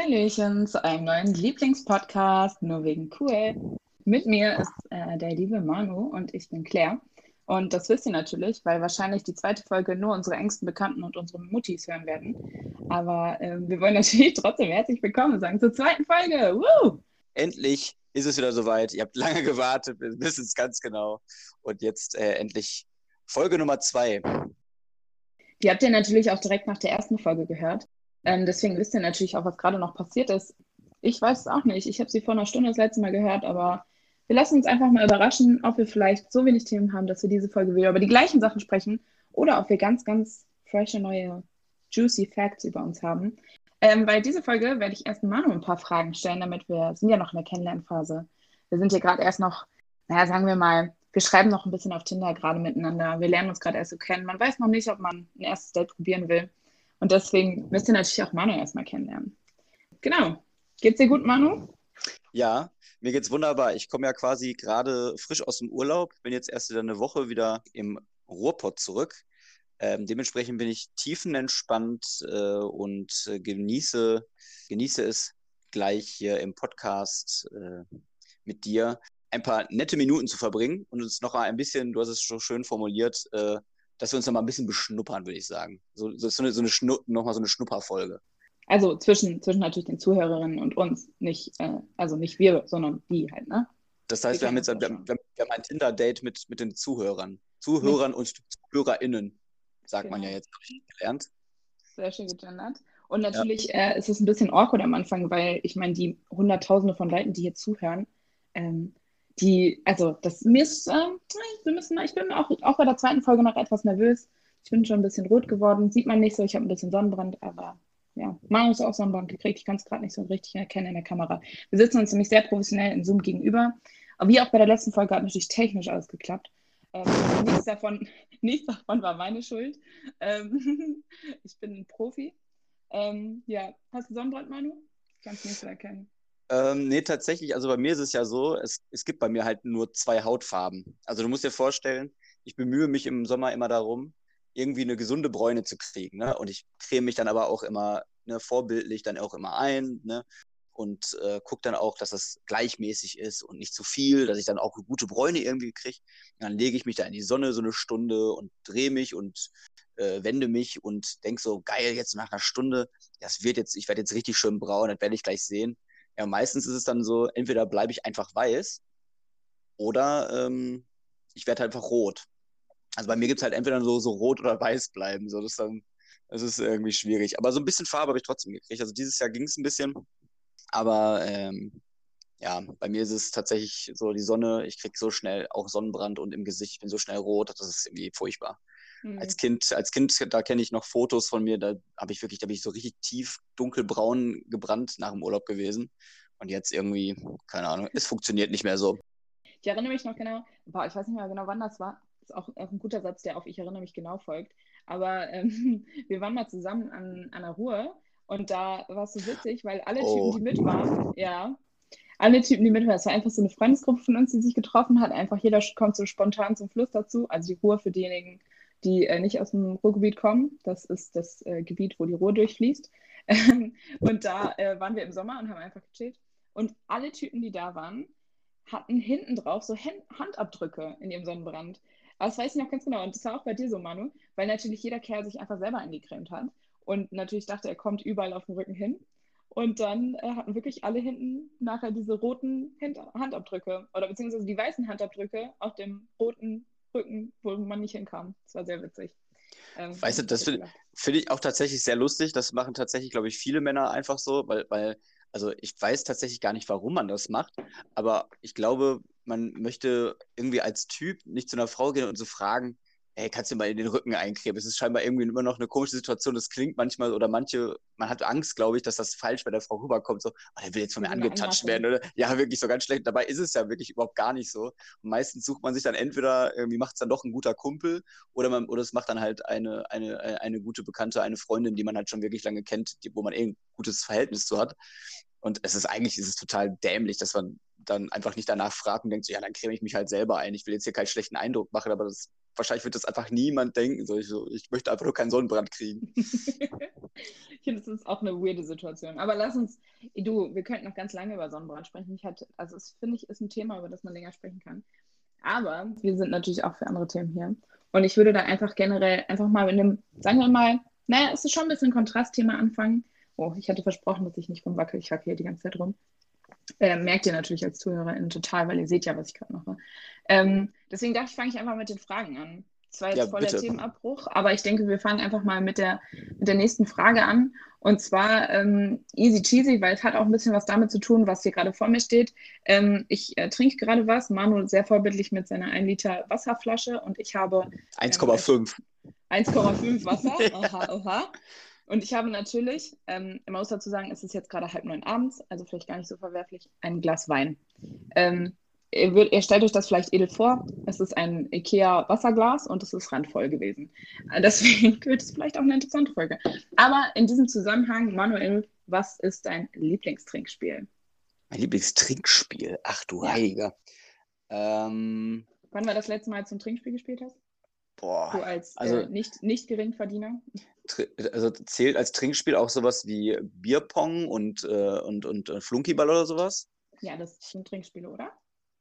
Hallihallöchen zu einem neuen Lieblingspodcast, nur wegen cool. Mit mir ist äh, der liebe Manu und ich bin Claire. Und das wisst ihr natürlich, weil wahrscheinlich die zweite Folge nur unsere engsten Bekannten und unsere Muttis hören werden. Aber äh, wir wollen natürlich trotzdem herzlich willkommen sagen zur zweiten Folge. Woo! Endlich ist es wieder soweit. Ihr habt lange gewartet, wir wissen es ganz genau. Und jetzt äh, endlich Folge Nummer zwei. Die habt ihr natürlich auch direkt nach der ersten Folge gehört. Ähm, deswegen wisst ihr natürlich auch, was gerade noch passiert ist. Ich weiß es auch nicht. Ich habe sie vor einer Stunde das letzte Mal gehört, aber wir lassen uns einfach mal überraschen, ob wir vielleicht so wenig Themen haben, dass wir diese Folge wieder über die gleichen Sachen sprechen oder ob wir ganz, ganz frische, neue, juicy Facts über uns haben. Ähm, weil diese Folge werde ich erst Manu ein paar Fragen stellen, damit wir sind ja noch in der Kennenlernphase. Wir sind hier gerade erst noch, naja, sagen wir mal, wir schreiben noch ein bisschen auf Tinder gerade miteinander. Wir lernen uns gerade erst so kennen. Man weiß noch nicht, ob man ein erstes Date probieren will. Und deswegen müsst ihr natürlich auch Manu erstmal kennenlernen. Genau. Geht's dir gut, Manu? Ja, mir geht's wunderbar. Ich komme ja quasi gerade frisch aus dem Urlaub, bin jetzt erst wieder eine Woche wieder im Ruhrpott zurück. Ähm, dementsprechend bin ich tiefenentspannt äh, und äh, genieße, genieße es gleich hier im Podcast äh, mit dir ein paar nette Minuten zu verbringen und uns noch ein bisschen, du hast es schon schön formuliert, äh, dass wir uns noch mal ein bisschen beschnuppern, würde ich sagen. So, so, so eine, so eine Schnu nochmal so eine Schnupperfolge. Also zwischen, zwischen natürlich den Zuhörerinnen und uns, nicht, äh, also nicht wir, sondern die halt, ne? Das heißt, wir, wir haben jetzt wir haben, wir haben ein Tinder-Date mit, mit den Zuhörern. Zuhörern und ZuhörerInnen, sagt genau. man ja genau. jetzt, habe ich gelernt. Sehr schön gegendert. Und natürlich ja. äh, ist es ein bisschen awkward am Anfang, weil ich meine, die Hunderttausende von Leuten, die hier zuhören, ähm, die, also das mir ist, äh, wir müssen, ich bin auch, auch bei der zweiten Folge noch etwas nervös. Ich bin schon ein bisschen rot geworden. Sieht man nicht so, ich habe ein bisschen Sonnenbrand, aber ja, Manu ist auch Sonnenbrand gekriegt. Ich kann es gerade nicht so richtig erkennen in der Kamera. Wir sitzen uns nämlich sehr professionell in Zoom gegenüber. Aber wie auch bei der letzten Folge hat natürlich technisch alles geklappt. Ähm, nichts, davon, nichts davon war meine Schuld. Ähm, ich bin ein Profi. Ähm, ja, hast du Sonnenbrand, Manu? Ich kann es nicht so erkennen. Ähm, nee, tatsächlich, also bei mir ist es ja so, es, es gibt bei mir halt nur zwei Hautfarben. Also du musst dir vorstellen, ich bemühe mich im Sommer immer darum, irgendwie eine gesunde Bräune zu kriegen. Ne? Und ich creme mich dann aber auch immer ne, vorbildlich dann auch immer ein ne? und äh, gucke dann auch, dass das gleichmäßig ist und nicht zu viel, dass ich dann auch eine gute Bräune irgendwie kriege. Dann lege ich mich da in die Sonne so eine Stunde und drehe mich und äh, wende mich und denke so, geil, jetzt nach einer Stunde, das wird jetzt, ich werde jetzt richtig schön braun, das werde ich gleich sehen. Ja, meistens ist es dann so, entweder bleibe ich einfach weiß oder ähm, ich werde halt einfach rot. Also bei mir gibt es halt entweder so, so rot oder weiß bleiben. So, das, dann, das ist irgendwie schwierig. Aber so ein bisschen Farbe habe ich trotzdem gekriegt. Also dieses Jahr ging es ein bisschen. Aber ähm, ja, bei mir ist es tatsächlich so die Sonne, ich kriege so schnell auch Sonnenbrand und im Gesicht, ich bin so schnell rot, das ist irgendwie furchtbar. Mhm. Als Kind, als Kind, da kenne ich noch Fotos von mir, da habe ich wirklich, da bin ich so richtig tief dunkelbraun gebrannt nach dem Urlaub gewesen. Und jetzt irgendwie, keine Ahnung, es funktioniert nicht mehr so. Ich erinnere mich noch genau, boah, ich weiß nicht mehr genau, wann das war. Das ist auch, auch ein guter Satz, der auf Ich erinnere mich genau folgt. Aber ähm, wir waren mal zusammen an, an der Ruhe und da war es so witzig, weil alle oh. Typen, die mit waren, ja, alle Typen, die mit waren, es war einfach so eine Freundesgruppe von uns, die sich getroffen hat. Einfach jeder kommt so spontan zum Fluss dazu. Also die Ruhe für diejenigen, die äh, nicht aus dem Ruhrgebiet kommen. Das ist das äh, Gebiet, wo die Ruhr durchfließt. und da äh, waren wir im Sommer und haben einfach gechillt. Und alle Typen, die da waren, hatten hinten drauf so Hand Handabdrücke in ihrem Sonnenbrand. Aber das weiß ich noch ganz genau. Und das war auch bei dir so, Manu, weil natürlich jeder Kerl sich einfach selber eingecremt hat und natürlich dachte, er kommt überall auf dem Rücken hin. Und dann äh, hatten wirklich alle hinten nachher diese roten Handabdrücke oder beziehungsweise die weißen Handabdrücke auf dem roten Rücken, wo man nicht hinkam. Das war sehr witzig. Ähm, weißt du, das finde find ich auch tatsächlich sehr lustig. Das machen tatsächlich, glaube ich, viele Männer einfach so, weil, weil, also ich weiß tatsächlich gar nicht, warum man das macht, aber ich glaube, man möchte irgendwie als Typ nicht zu einer Frau gehen und so fragen, hey, kannst du mal in den Rücken eincremen? Es ist scheinbar irgendwie immer noch eine komische Situation. Das klingt manchmal oder manche, man hat Angst, glaube ich, dass das falsch bei der Frau rüberkommt. So, oh, der will jetzt von mir angetatscht werden. Oder? Ja, wirklich so ganz schlecht. Dabei ist es ja wirklich überhaupt gar nicht so. Und meistens sucht man sich dann entweder, irgendwie macht es dann doch ein guter Kumpel oder, man, oder es macht dann halt eine, eine, eine gute Bekannte, eine Freundin, die man halt schon wirklich lange kennt, die, wo man eh ein gutes Verhältnis zu hat. Und es ist eigentlich ist es total dämlich, dass man dann einfach nicht danach fragt und denkt, so, ja, dann creme ich mich halt selber ein. Ich will jetzt hier keinen schlechten Eindruck machen, aber das wahrscheinlich wird das einfach niemand denken. So, ich, so, ich möchte einfach nur keinen Sonnenbrand kriegen. ich finde, das ist auch eine weirde Situation. Aber lass uns, du, wir könnten noch ganz lange über Sonnenbrand sprechen. Ich hatte, also es finde ich, ist ein Thema, über das man länger sprechen kann. Aber wir sind natürlich auch für andere Themen hier. Und ich würde da einfach generell einfach mal in dem, sagen wir mal, naja, es ist schon ein bisschen ein Kontrastthema anfangen. Oh, ich hatte versprochen, dass ich nicht rumwackel. Ich wackel hier die ganze Zeit rum. Äh, merkt ihr natürlich als ZuhörerInnen total, weil ihr seht ja, was ich gerade mache. Ähm, deswegen dachte ich, fange ich einfach mit den Fragen an. Das war jetzt ja, voll bitte. der Themenabbruch, aber ich denke, wir fangen einfach mal mit der, mit der nächsten Frage an. Und zwar ähm, easy cheesy, weil es hat auch ein bisschen was damit zu tun, was hier gerade vor mir steht. Ähm, ich äh, trinke gerade was, Manu sehr vorbildlich mit seiner 1 Liter Wasserflasche und ich habe 1,5. 1,5 Wasser, oha, oha. Und ich habe natürlich, ähm, man muss dazu sagen, es ist jetzt gerade halb neun abends, also vielleicht gar nicht so verwerflich, ein Glas Wein. Ähm, ihr, würd, ihr, stellt euch das vielleicht edel vor. Es ist ein IKEA-Wasserglas und es ist randvoll gewesen. Äh, deswegen wird es vielleicht auch eine interessante Folge. Aber in diesem Zusammenhang, Manuel, was ist dein Lieblingstrinkspiel? Mein Lieblingstrinkspiel? Ach du. Heiliger. Ähm, Wann war das letzte Mal zum Trinkspiel gespielt hast? Boah. Du als also, äh, nicht, nicht Geringverdiener? Also zählt als Trinkspiel auch sowas wie Bierpong und, äh, und, und äh, Flunkyball oder sowas? Ja, das sind Trinkspiele, oder?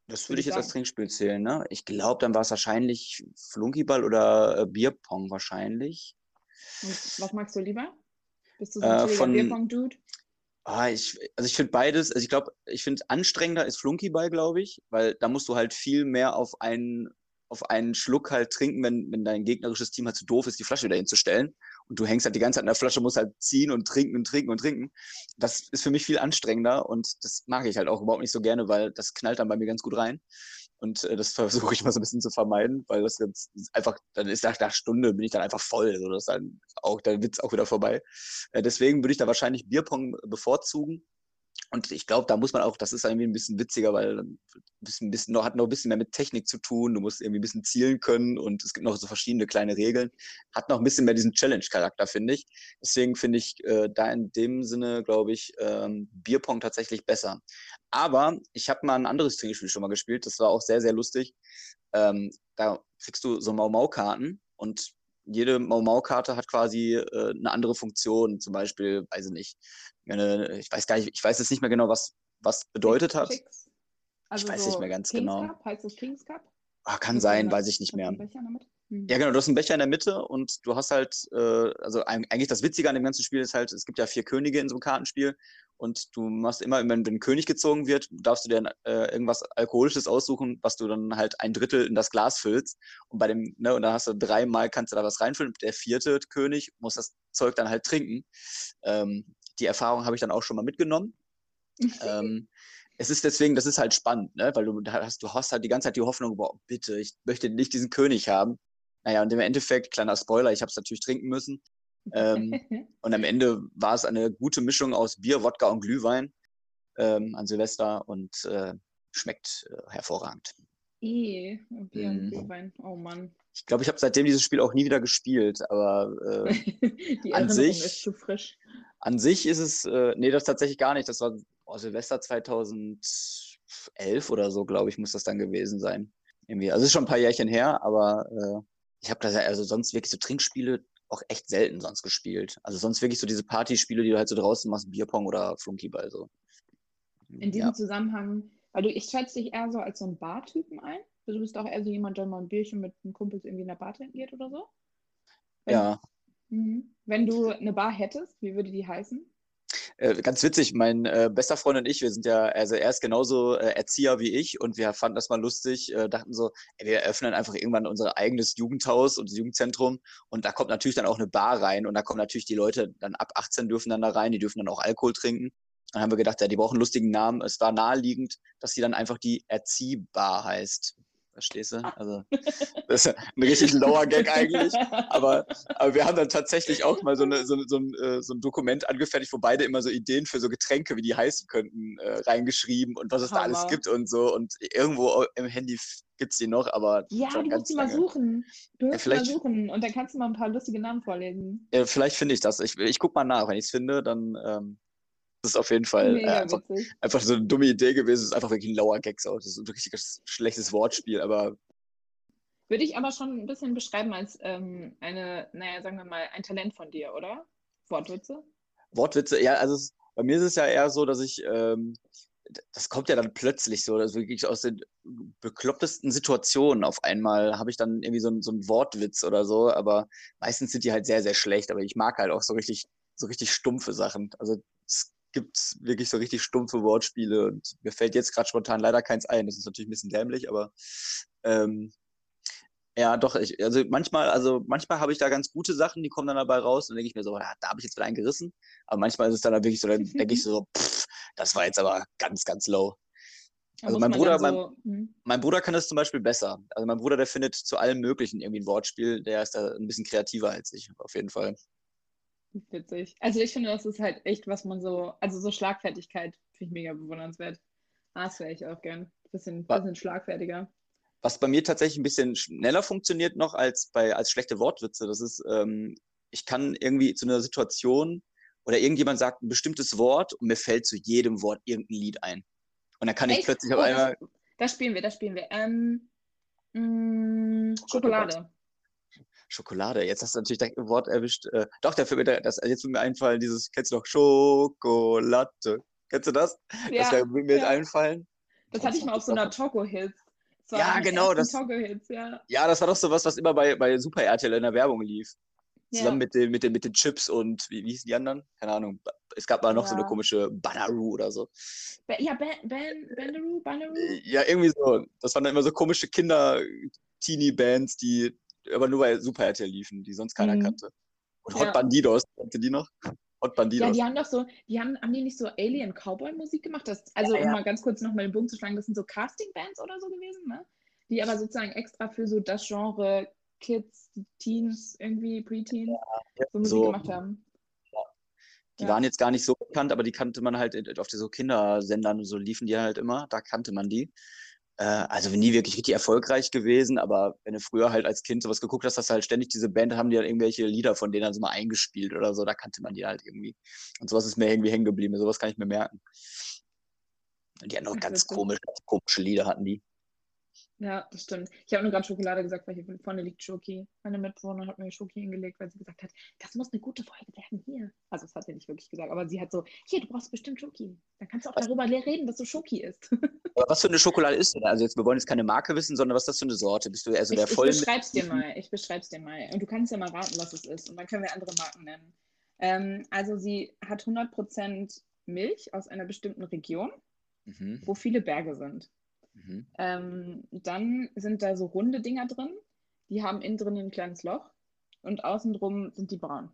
Das würde ich jetzt als Trinkspiel zählen, ne? Ich glaube, dann war es wahrscheinlich Flunkyball oder äh, Bierpong wahrscheinlich. Und was magst du lieber? Bist du so ein äh, von, Bierpong-Dude? Ah, ich, also ich finde beides, also ich glaube, ich finde anstrengender ist Flunkyball, glaube ich, weil da musst du halt viel mehr auf einen, auf einen Schluck halt trinken, wenn, wenn dein gegnerisches Team halt zu doof ist, die Flasche wieder hinzustellen und du hängst halt die ganze Zeit an der Flasche, musst halt ziehen und trinken und trinken und trinken. Das ist für mich viel anstrengender und das mag ich halt auch überhaupt nicht so gerne, weil das knallt dann bei mir ganz gut rein. Und äh, das versuche ich mal so ein bisschen zu vermeiden, weil das jetzt einfach, dann ist nach einer Stunde bin ich dann einfach voll. So, das ist dann auch, der Witz auch wieder vorbei. Äh, deswegen würde ich da wahrscheinlich Bierpong bevorzugen. Und ich glaube, da muss man auch, das ist irgendwie ein bisschen witziger, weil bisschen, ein bisschen noch, hat noch ein bisschen mehr mit Technik zu tun. Du musst irgendwie ein bisschen zielen können und es gibt noch so verschiedene kleine Regeln. Hat noch ein bisschen mehr diesen Challenge-Charakter, finde ich. Deswegen finde ich äh, da in dem Sinne, glaube ich, ähm, Bierpong tatsächlich besser. Aber ich habe mal ein anderes Trinkspiel schon mal gespielt. Das war auch sehr, sehr lustig. Ähm, da kriegst du so Mau-Mau-Karten und jede Mau-Mau-Karte hat quasi äh, eine andere Funktion. Zum Beispiel, weiß ich nicht, eine, ich weiß gar nicht, ich weiß jetzt nicht mehr genau, was, was bedeutet hat. Also ich weiß so nicht mehr ganz Kings genau. Cup? Heißt das Kings Cup? Ach, kann sein, weiß ich nicht mehr. Mhm. Ja, genau, du hast einen Becher in der Mitte und du hast halt, äh, also eigentlich das Witzige an dem ganzen Spiel ist halt, es gibt ja vier Könige in so einem Kartenspiel und du machst immer, wenn, wenn ein König gezogen wird, darfst du dir äh, irgendwas Alkoholisches aussuchen, was du dann halt ein Drittel in das Glas füllst. Und bei dem, ne, und dann hast du dreimal kannst du da was reinfüllen. Der vierte König muss das Zeug dann halt trinken. Ähm, die Erfahrung habe ich dann auch schon mal mitgenommen. ähm, es ist deswegen, das ist halt spannend, ne? weil du hast, du hast halt die ganze Zeit die Hoffnung, boah, bitte, ich möchte nicht diesen König haben. Naja, und im Endeffekt, kleiner Spoiler, ich habe es natürlich trinken müssen. Ähm, und am Ende war es eine gute Mischung aus Bier, Wodka und Glühwein ähm, an Silvester und äh, schmeckt äh, hervorragend. Eh, Bier und mm. Glühwein, oh Mann. Ich glaube, ich habe seitdem dieses Spiel auch nie wieder gespielt, aber äh, Die an sich ist zu frisch. An sich ist es, äh, nee, das tatsächlich gar nicht. Das war oh, Silvester 2011 oder so, glaube ich, muss das dann gewesen sein. Irgendwie. Also es ist schon ein paar Jährchen her, aber äh, ich habe das ja also sonst wirklich so Trinkspiele auch echt selten sonst gespielt. Also sonst wirklich so diese Partyspiele, die du halt so draußen machst, Bierpong oder Flunkyball so. In diesem ja. Zusammenhang, weil du, ich schätze dich eher so als so ein Bartypen ein. Also du bist auch eher so jemand, der mal ein Bierchen mit einem Kumpel irgendwie in der Bar trinken geht oder so. Wenn, ja. Mhm. Wenn du eine Bar hättest, wie würde die heißen? Äh, ganz witzig, mein äh, bester Freund und ich, wir sind ja, also er ist genauso äh, Erzieher wie ich und wir fanden das mal lustig, äh, dachten so, ey, wir eröffnen einfach irgendwann unser eigenes Jugendhaus und Jugendzentrum und da kommt natürlich dann auch eine Bar rein und da kommen natürlich die Leute dann ab 18 dürfen dann da rein, die dürfen dann auch Alkohol trinken. Dann haben wir gedacht, ja, die brauchen einen lustigen Namen. Es war naheliegend, dass sie dann einfach die Erziehbar heißt. Verstehst du? Ah. Also, das ist ein richtig lower Gag eigentlich. Aber, aber wir haben dann tatsächlich auch mal so, eine, so, so, ein, äh, so ein Dokument angefertigt, wo beide immer so Ideen für so Getränke, wie die heißen könnten, äh, reingeschrieben und was es Hammer. da alles gibt und so. Und irgendwo im Handy gibt es die noch, aber. Ja, du musst die mal suchen. Du musst ja, mal suchen und dann kannst du mal ein paar lustige Namen vorlesen. Ja, vielleicht finde ich das. Ich, ich gucke mal nach. Wenn ich es finde, dann. Ähm, ist auf jeden Fall äh, einfach, einfach, so eine dumme Idee gewesen. Es ist einfach wirklich ein lauer Gag. Das ist ein richtig schlechtes Wortspiel, aber. Würde ich aber schon ein bisschen beschreiben als ähm, eine, naja, sagen wir mal, ein Talent von dir, oder? Wortwitze? Wortwitze, ja, also es, bei mir ist es ja eher so, dass ich, ähm, das kommt ja dann plötzlich so, dass wirklich aus den beklopptesten Situationen auf einmal habe ich dann irgendwie so, so einen Wortwitz oder so, aber meistens sind die halt sehr, sehr schlecht, aber ich mag halt auch so richtig, so richtig stumpfe Sachen. Also es gibt wirklich so richtig stumpfe Wortspiele und mir fällt jetzt gerade spontan leider keins ein. Das ist natürlich ein bisschen dämlich, aber ähm, ja, doch, ich, also manchmal, also manchmal habe ich da ganz gute Sachen, die kommen dann dabei raus und denke ich mir so, ja, da habe ich jetzt wieder einen gerissen. Aber manchmal ist es dann halt wirklich so, dann denke ich so, pff, das war jetzt aber ganz, ganz low. Also mein Bruder, so, mein, hm. mein, Bruder kann das zum Beispiel besser. Also mein Bruder, der findet zu allem Möglichen irgendwie ein Wortspiel, der ist da ein bisschen kreativer als ich, auf jeden Fall. Witzig. Also ich finde, das ist halt echt, was man so, also so Schlagfertigkeit finde ich mega bewundernswert. Das wäre ich auch gern. Bisschen, bisschen schlagfertiger. Was bei mir tatsächlich ein bisschen schneller funktioniert noch als bei als schlechte Wortwitze. Das ist, ähm, ich kann irgendwie zu einer Situation oder irgendjemand sagt ein bestimmtes Wort und mir fällt zu jedem Wort irgendein Lied ein. Und dann kann Echt? ich plötzlich auf oh, einmal. Das, das, spielen wir, das spielen wir. Ähm, mh, mm, Schokolade. Schokolade. Jetzt hast du natürlich das Wort erwischt. Äh, doch, dafür wird das, jetzt wird mir einfallen, dieses, kennst du noch Schokolade? Kennst du das? Ja, das wird mir ja. einfallen. Das hatte ich mal auf so einer Choco-Hits. Ja, genau. Das, ja. ja, das war doch so was, was immer bei, bei Super RTL in der Werbung lief. Zusammen ja. mit, den, mit, den, mit den Chips und wie, wie hießen die anderen? Keine Ahnung. Es gab mal noch ja. so eine komische Banaroo oder so. Ja, ben, ben, Banaroo, Banaroo? Ja, irgendwie so. Das waren dann immer so komische Kinder-Teenie-Bands, die aber nur bei Super RTL liefen, die sonst keiner mhm. kannte. Und Hot ja. Bandidos, kannte die noch? Hot Bandidos. Ja, die haben doch so, die haben, haben die nicht so Alien Cowboy Musik gemacht? Das, also ja, ja. um mal ganz kurz nochmal den Bogen zu schlagen, das sind so Casting-Bands oder so gewesen, ne? Die aber sozusagen extra für so das Genre Kids, Teens, irgendwie Preteens, so Musik so, gemacht haben. Die waren jetzt gar nicht so bekannt, aber die kannte man halt auf so Kindersendern, so liefen die halt immer, da kannte man die. Äh, also nie wirklich richtig erfolgreich gewesen, aber wenn du früher halt als Kind sowas geguckt hast, hast du halt ständig diese Band, haben die halt irgendwelche Lieder von denen dann so mal eingespielt oder so, da kannte man die halt irgendwie. Und sowas ist mir irgendwie hängen geblieben, sowas kann ich mir merken. Und die hatten auch ganz komische, komische Lieder, hatten die. Ja, das stimmt. Ich habe nur gerade Schokolade gesagt, weil hier vorne liegt Schoki. Meine Mitbewohnerin hat mir Schoki hingelegt, weil sie gesagt hat, das muss eine gute Folge werden hier. Also das hat sie nicht wirklich gesagt, aber sie hat so, hier, du brauchst bestimmt Schoki. Dann kannst du auch was? darüber reden, dass du Schoki isst. Aber was für eine Schokolade ist denn? Also jetzt, wir wollen jetzt keine Marke wissen, sondern was ist das für eine Sorte? Bist du also der ich, voll? Ich beschreib's dir mal. Ich beschreib's dir mal. Und du kannst ja mal raten, was es ist. Und dann können wir andere Marken nennen. Ähm, also sie hat 100% Milch aus einer bestimmten Region, mhm. wo viele Berge sind. Mhm. Ähm, dann sind da so runde Dinger drin, die haben innen drin ein kleines Loch und außen drum sind die braun.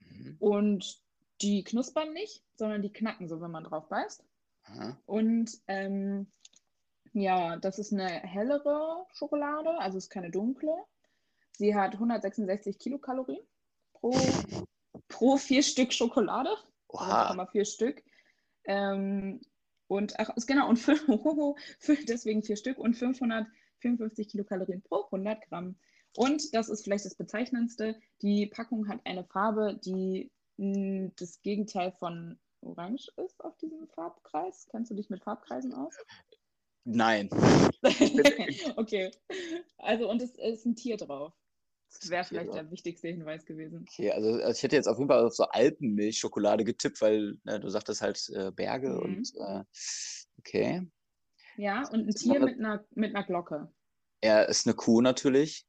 Mhm. Und die knuspern nicht, sondern die knacken so, wenn man drauf beißt. Aha. Und ähm, ja, das ist eine hellere Schokolade, also ist keine dunkle. Sie hat 166 Kilokalorien pro, pro vier Stück Schokolade. Oha. Also vier Stück. Ähm, und ach, genau, und fünf, deswegen vier Stück und 554 Kilokalorien pro 100 Gramm. Und das ist vielleicht das Bezeichnendste, die Packung hat eine Farbe, die mh, das Gegenteil von Orange ist auf diesem Farbkreis. Kennst du dich mit Farbkreisen aus? Nein. okay. Also, und es ist ein Tier drauf. Das wäre vielleicht der wichtigste Hinweis gewesen. Okay, also, also, ich hätte jetzt auf jeden Fall auf so Alpenmilchschokolade getippt, weil ne, du sagtest halt äh, Berge mhm. und äh, okay. Ja, und ein Tier mit einer, mit einer Glocke. Er ist eine Kuh natürlich,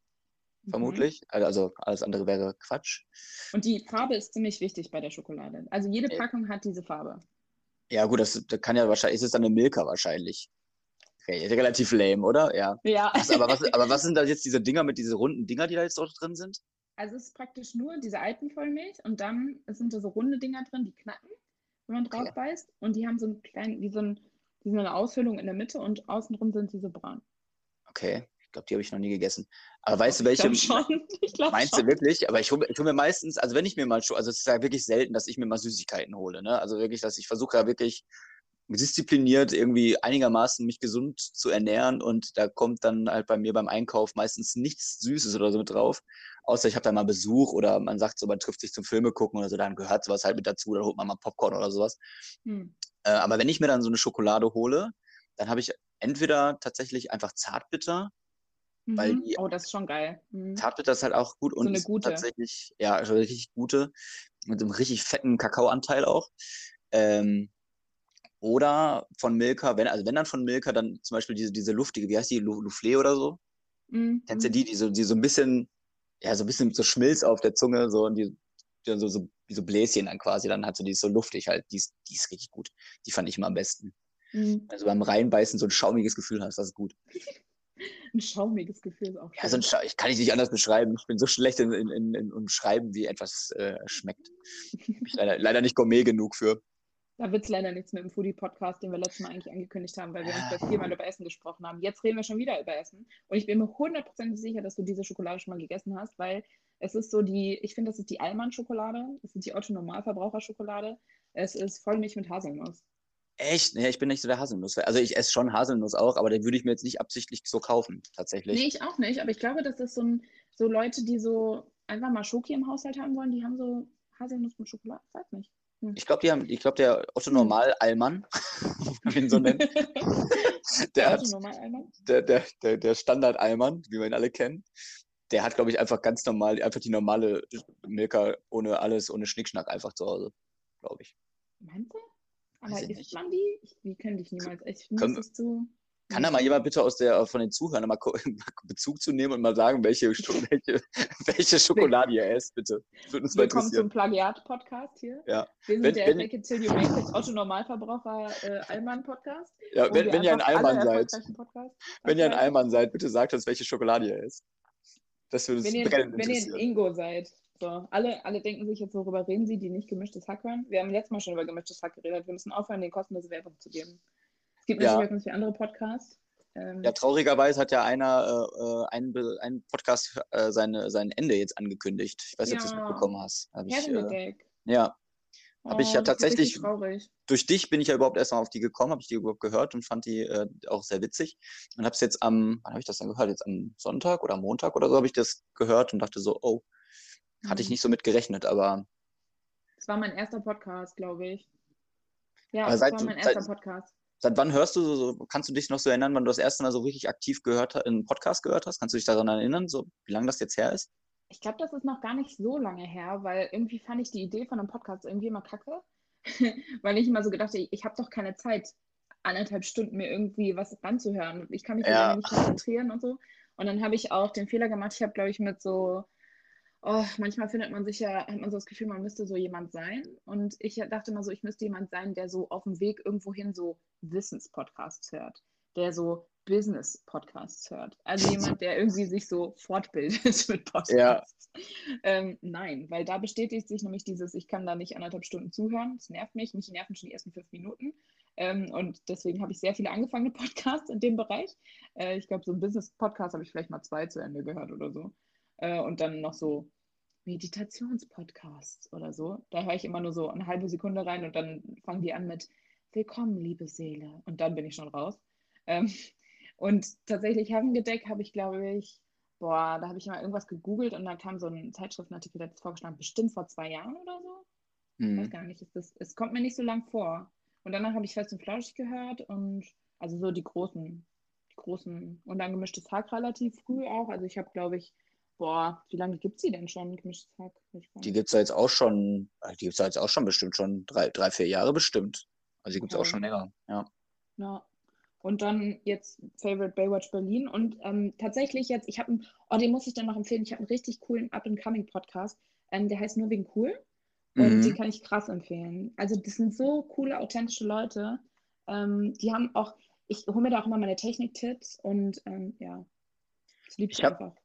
mhm. vermutlich. Also alles andere wäre Quatsch. Und die Farbe ist ziemlich wichtig bei der Schokolade. Also jede Packung äh, hat diese Farbe. Ja, gut, das, das kann ja wahrscheinlich, ist es dann eine Milka wahrscheinlich. Okay, relativ lame, oder? Ja. Ja. Was, aber, was, aber was sind da jetzt diese Dinger mit diesen runden Dinger, die da jetzt dort drin sind? Also es ist praktisch nur diese alten Vollmilch und dann sind da so runde Dinger drin, die knacken, wenn man drauf okay. beißt. Und die haben so einen kleinen, wie so, ein, wie so eine Ausfüllung in der Mitte und außenrum sind sie so braun. Okay. Ich glaube, die habe ich noch nie gegessen. Aber weißt du, welche? Ich schon. Ich meinst schon. du wirklich? Aber ich hole hol mir meistens, also wenn ich mir mal, also es ist ja wirklich selten, dass ich mir mal Süßigkeiten hole. Ne? Also wirklich, dass ich versuche ja wirklich diszipliniert irgendwie einigermaßen mich gesund zu ernähren und da kommt dann halt bei mir beim Einkauf meistens nichts Süßes oder so mit drauf. Außer ich habe da mal Besuch oder man sagt so, man trifft sich zum Filme gucken oder so, dann gehört sowas halt mit dazu, dann holt man mal Popcorn oder sowas. Hm. Äh, aber wenn ich mir dann so eine Schokolade hole, dann habe ich entweder tatsächlich einfach Zartbitter weil Mhm. die Oh, das ist schon geil. Mhm. Zartbitter das halt auch gut und eine ist tatsächlich, ja, richtig gute, mit einem richtig fetten Kakaoanteil auch. Ähm, oder von Milka, wenn, also wenn dann von Milka, dann zum Beispiel diese, diese luftige, wie heißt die, Lu- Soufflé oder so? Mhm. Kennst du die, die so, die so ein bisschen, ja, so ein bisschen so Schmilz auf der Zunge, so und die, die so, so, so Bläschen dann quasi, dann hat so, die ist so luftig halt, die ist, die ist richtig gut. Die fand ich immer am besten. Mhm. Also beim Reinbeißen so ein schaumiges Gefühl hast, das ist gut. Ein schaumiges Gefühl ist auch Ja, so ein. Scha ich kann ich nicht anders beschreiben. Ich bin so schlecht in, in, in, in Umschreiben, wie etwas äh, schmeckt. Leider, leider nicht Gourmet genug für. Da wird es leider nichts mit dem Foodie-Podcast, den wir letztes Mal eigentlich angekündigt haben, weil wir uns bei viermal über Essen gesprochen haben. Jetzt reden wir schon wieder über Essen. Und ich bin mir hundertprozentig sicher, dass du diese Schokolade schon mal gegessen hast, weil es ist so die, ich finde, das ist die Allmann-Schokolade. Das ist die Otto-Normalverbraucher-Schokolade. Es ist Vollmilch mit Haselnuss. Echt? Nee, ich bin nicht so der Haselnuss. Also ich esse schon Haselnuss auch, aber den würde ich mir jetzt nicht absichtlich so kaufen, tatsächlich. Nee, ich auch nicht, aber ich glaube, das ist so, ein, so Leute, die so einfach mal Schoki im Haushalt haben wollen, die haben so Haselnuss mit Schokolade. Ich weiß nicht. Ich glaube, die haben, ich glaube, der Otto Normal Allmann, wie man ihn so nennt, der, hat, der, der, der, der Standard Allmann, wie wir ihn alle kennen, der hat, glaube ich, einfach ganz normal, einfach die normale Milka ohne alles, ohne Schnickschnack einfach zu Hause, glaube ich. Meinst du? Aber isst nicht. man die? Ich, die könnte ich niemals. Ich muss es zu. Kann da mal jemand bitte aus der, von den Zuhörern mal Bezug zu nehmen und mal sagen, welche, welche, welche Schokolade ihr esst, bitte? Würde uns Willkommen zum. Plagiat-Podcast hier. Ja. Wir sind Wenn- der wenn- Fake It Till You Make It Otto Normalverbraucher äh, Allmann-Podcast. Ja, wenn, wenn ihr ein Allmann seid, wenn ihr ein. Allmann seid, bitte sagt uns, welche Schokolade ihr esst. Das würde uns Wenn ihr, wenn ihr ein. Ingo seid. So, alle, alle denken sich jetzt, worüber reden sie, die nicht gemischtes Hack hören. Wir haben letztes Mal schon über gemischtes Hack geredet. Wir müssen aufhören, den kostenlose Werbung zu geben. Es gibt Ja. natürlich ganz viele andere Podcasts. Ähm, Ja, traurigerweise hat ja einer, äh, äh, ein, Be- ein Podcast äh, seine, sein Ende jetzt angekündigt. Ich weiß nicht, ob du es Ja. mitbekommen hast. Hab ich, äh, ja, Hab ich ja Oh, ist richtig tatsächlich- durch dich bin ich ja überhaupt erstmal auf die gekommen, habe ich die überhaupt gehört und fand die äh, auch sehr witzig. Und habe es jetzt am, wann habe ich das dann gehört? Jetzt am Sonntag oder Montag oder so habe ich das gehört und dachte so, oh, hatte ich Mhm. nicht so mit gerechnet, aber Das war mein erster Podcast, glaube ich. Ja, das seit war mein seit- erster Podcast. Seit wann hörst du so, kannst du dich noch so erinnern, wann du das erste Mal so richtig aktiv gehört hast, einen Podcast gehört hast? Kannst du dich daran erinnern, so wie lange das jetzt her ist? Ich glaube, das ist noch gar nicht so lange her, weil irgendwie fand ich die Idee von einem Podcast irgendwie immer kacke. weil ich immer so gedacht habe, ich, habe doch keine Zeit, anderthalb Stunden mir irgendwie was ranzuhören. Ich kann mich Ja. nicht konzentrieren und so. Und dann habe ich auch den Fehler gemacht, ich habe, glaube ich, mit so, oh, manchmal findet man sich ja, hat man so das Gefühl, man müsste so jemand sein. Und ich dachte immer so, ich müsste jemand sein, der so auf dem Weg irgendwohin so Wissenspodcasts hört, der so Business-Podcasts hört. Also jemand, der irgendwie sich so fortbildet mit Podcasts. Ähm, nein, weil da bestätigt sich nämlich dieses, ich kann da nicht anderthalb Stunden zuhören. Das nervt mich. Mich nerven schon die ersten fünf Minuten. Ähm, und deswegen habe ich sehr viele angefangene Podcasts in dem Bereich. Äh, ich glaube, so ein Business-Podcast habe ich vielleicht mal zwei zu Ende gehört oder so. Äh, und dann noch so Meditationspodcasts oder so. Da höre ich immer nur so eine halbe Sekunde rein und dann fangen die an mit Willkommen, liebe Seele. Und dann bin ich schon raus. Ähm, und tatsächlich Herrengedeck habe ich, glaube ich, boah, da habe ich mal irgendwas gegoogelt und da kam so ein Zeitschriftenartikel, der hat es vorgeschlagen, bestimmt vor zwei Jahren oder so. Ich weiß Hm. gar nicht, das, es kommt mir nicht so lang vor. Und danach habe ich Fest und Flauschig gehört und also so die großen, die großen und dann gemischtes Hack relativ früh auch. Also ich habe, glaube ich, boah, wie lange gibt es die denn schon, gemischtes Hack? Gar Die gibt es ja jetzt auch schon, äh, die gibt es ja jetzt auch schon bestimmt schon drei, drei vier Jahre bestimmt. Also die gibt es auch Okay. schon länger. Ja. Ja. Und dann jetzt Favorite Baywatch Berlin. Und ähm, tatsächlich jetzt, ich habe einen, oh, den muss ich dann noch empfehlen. Ich habe einen richtig coolen Up-and-Coming-Podcast. Ähm, der heißt Nur wegen cool. Und Mhm. den kann ich krass empfehlen. Also, das sind so coole, authentische Leute. Ähm, die haben auch, ich hole mir da auch immer meine Techniktipps und ähm, ja, das liebe ich Ich hab- einfach.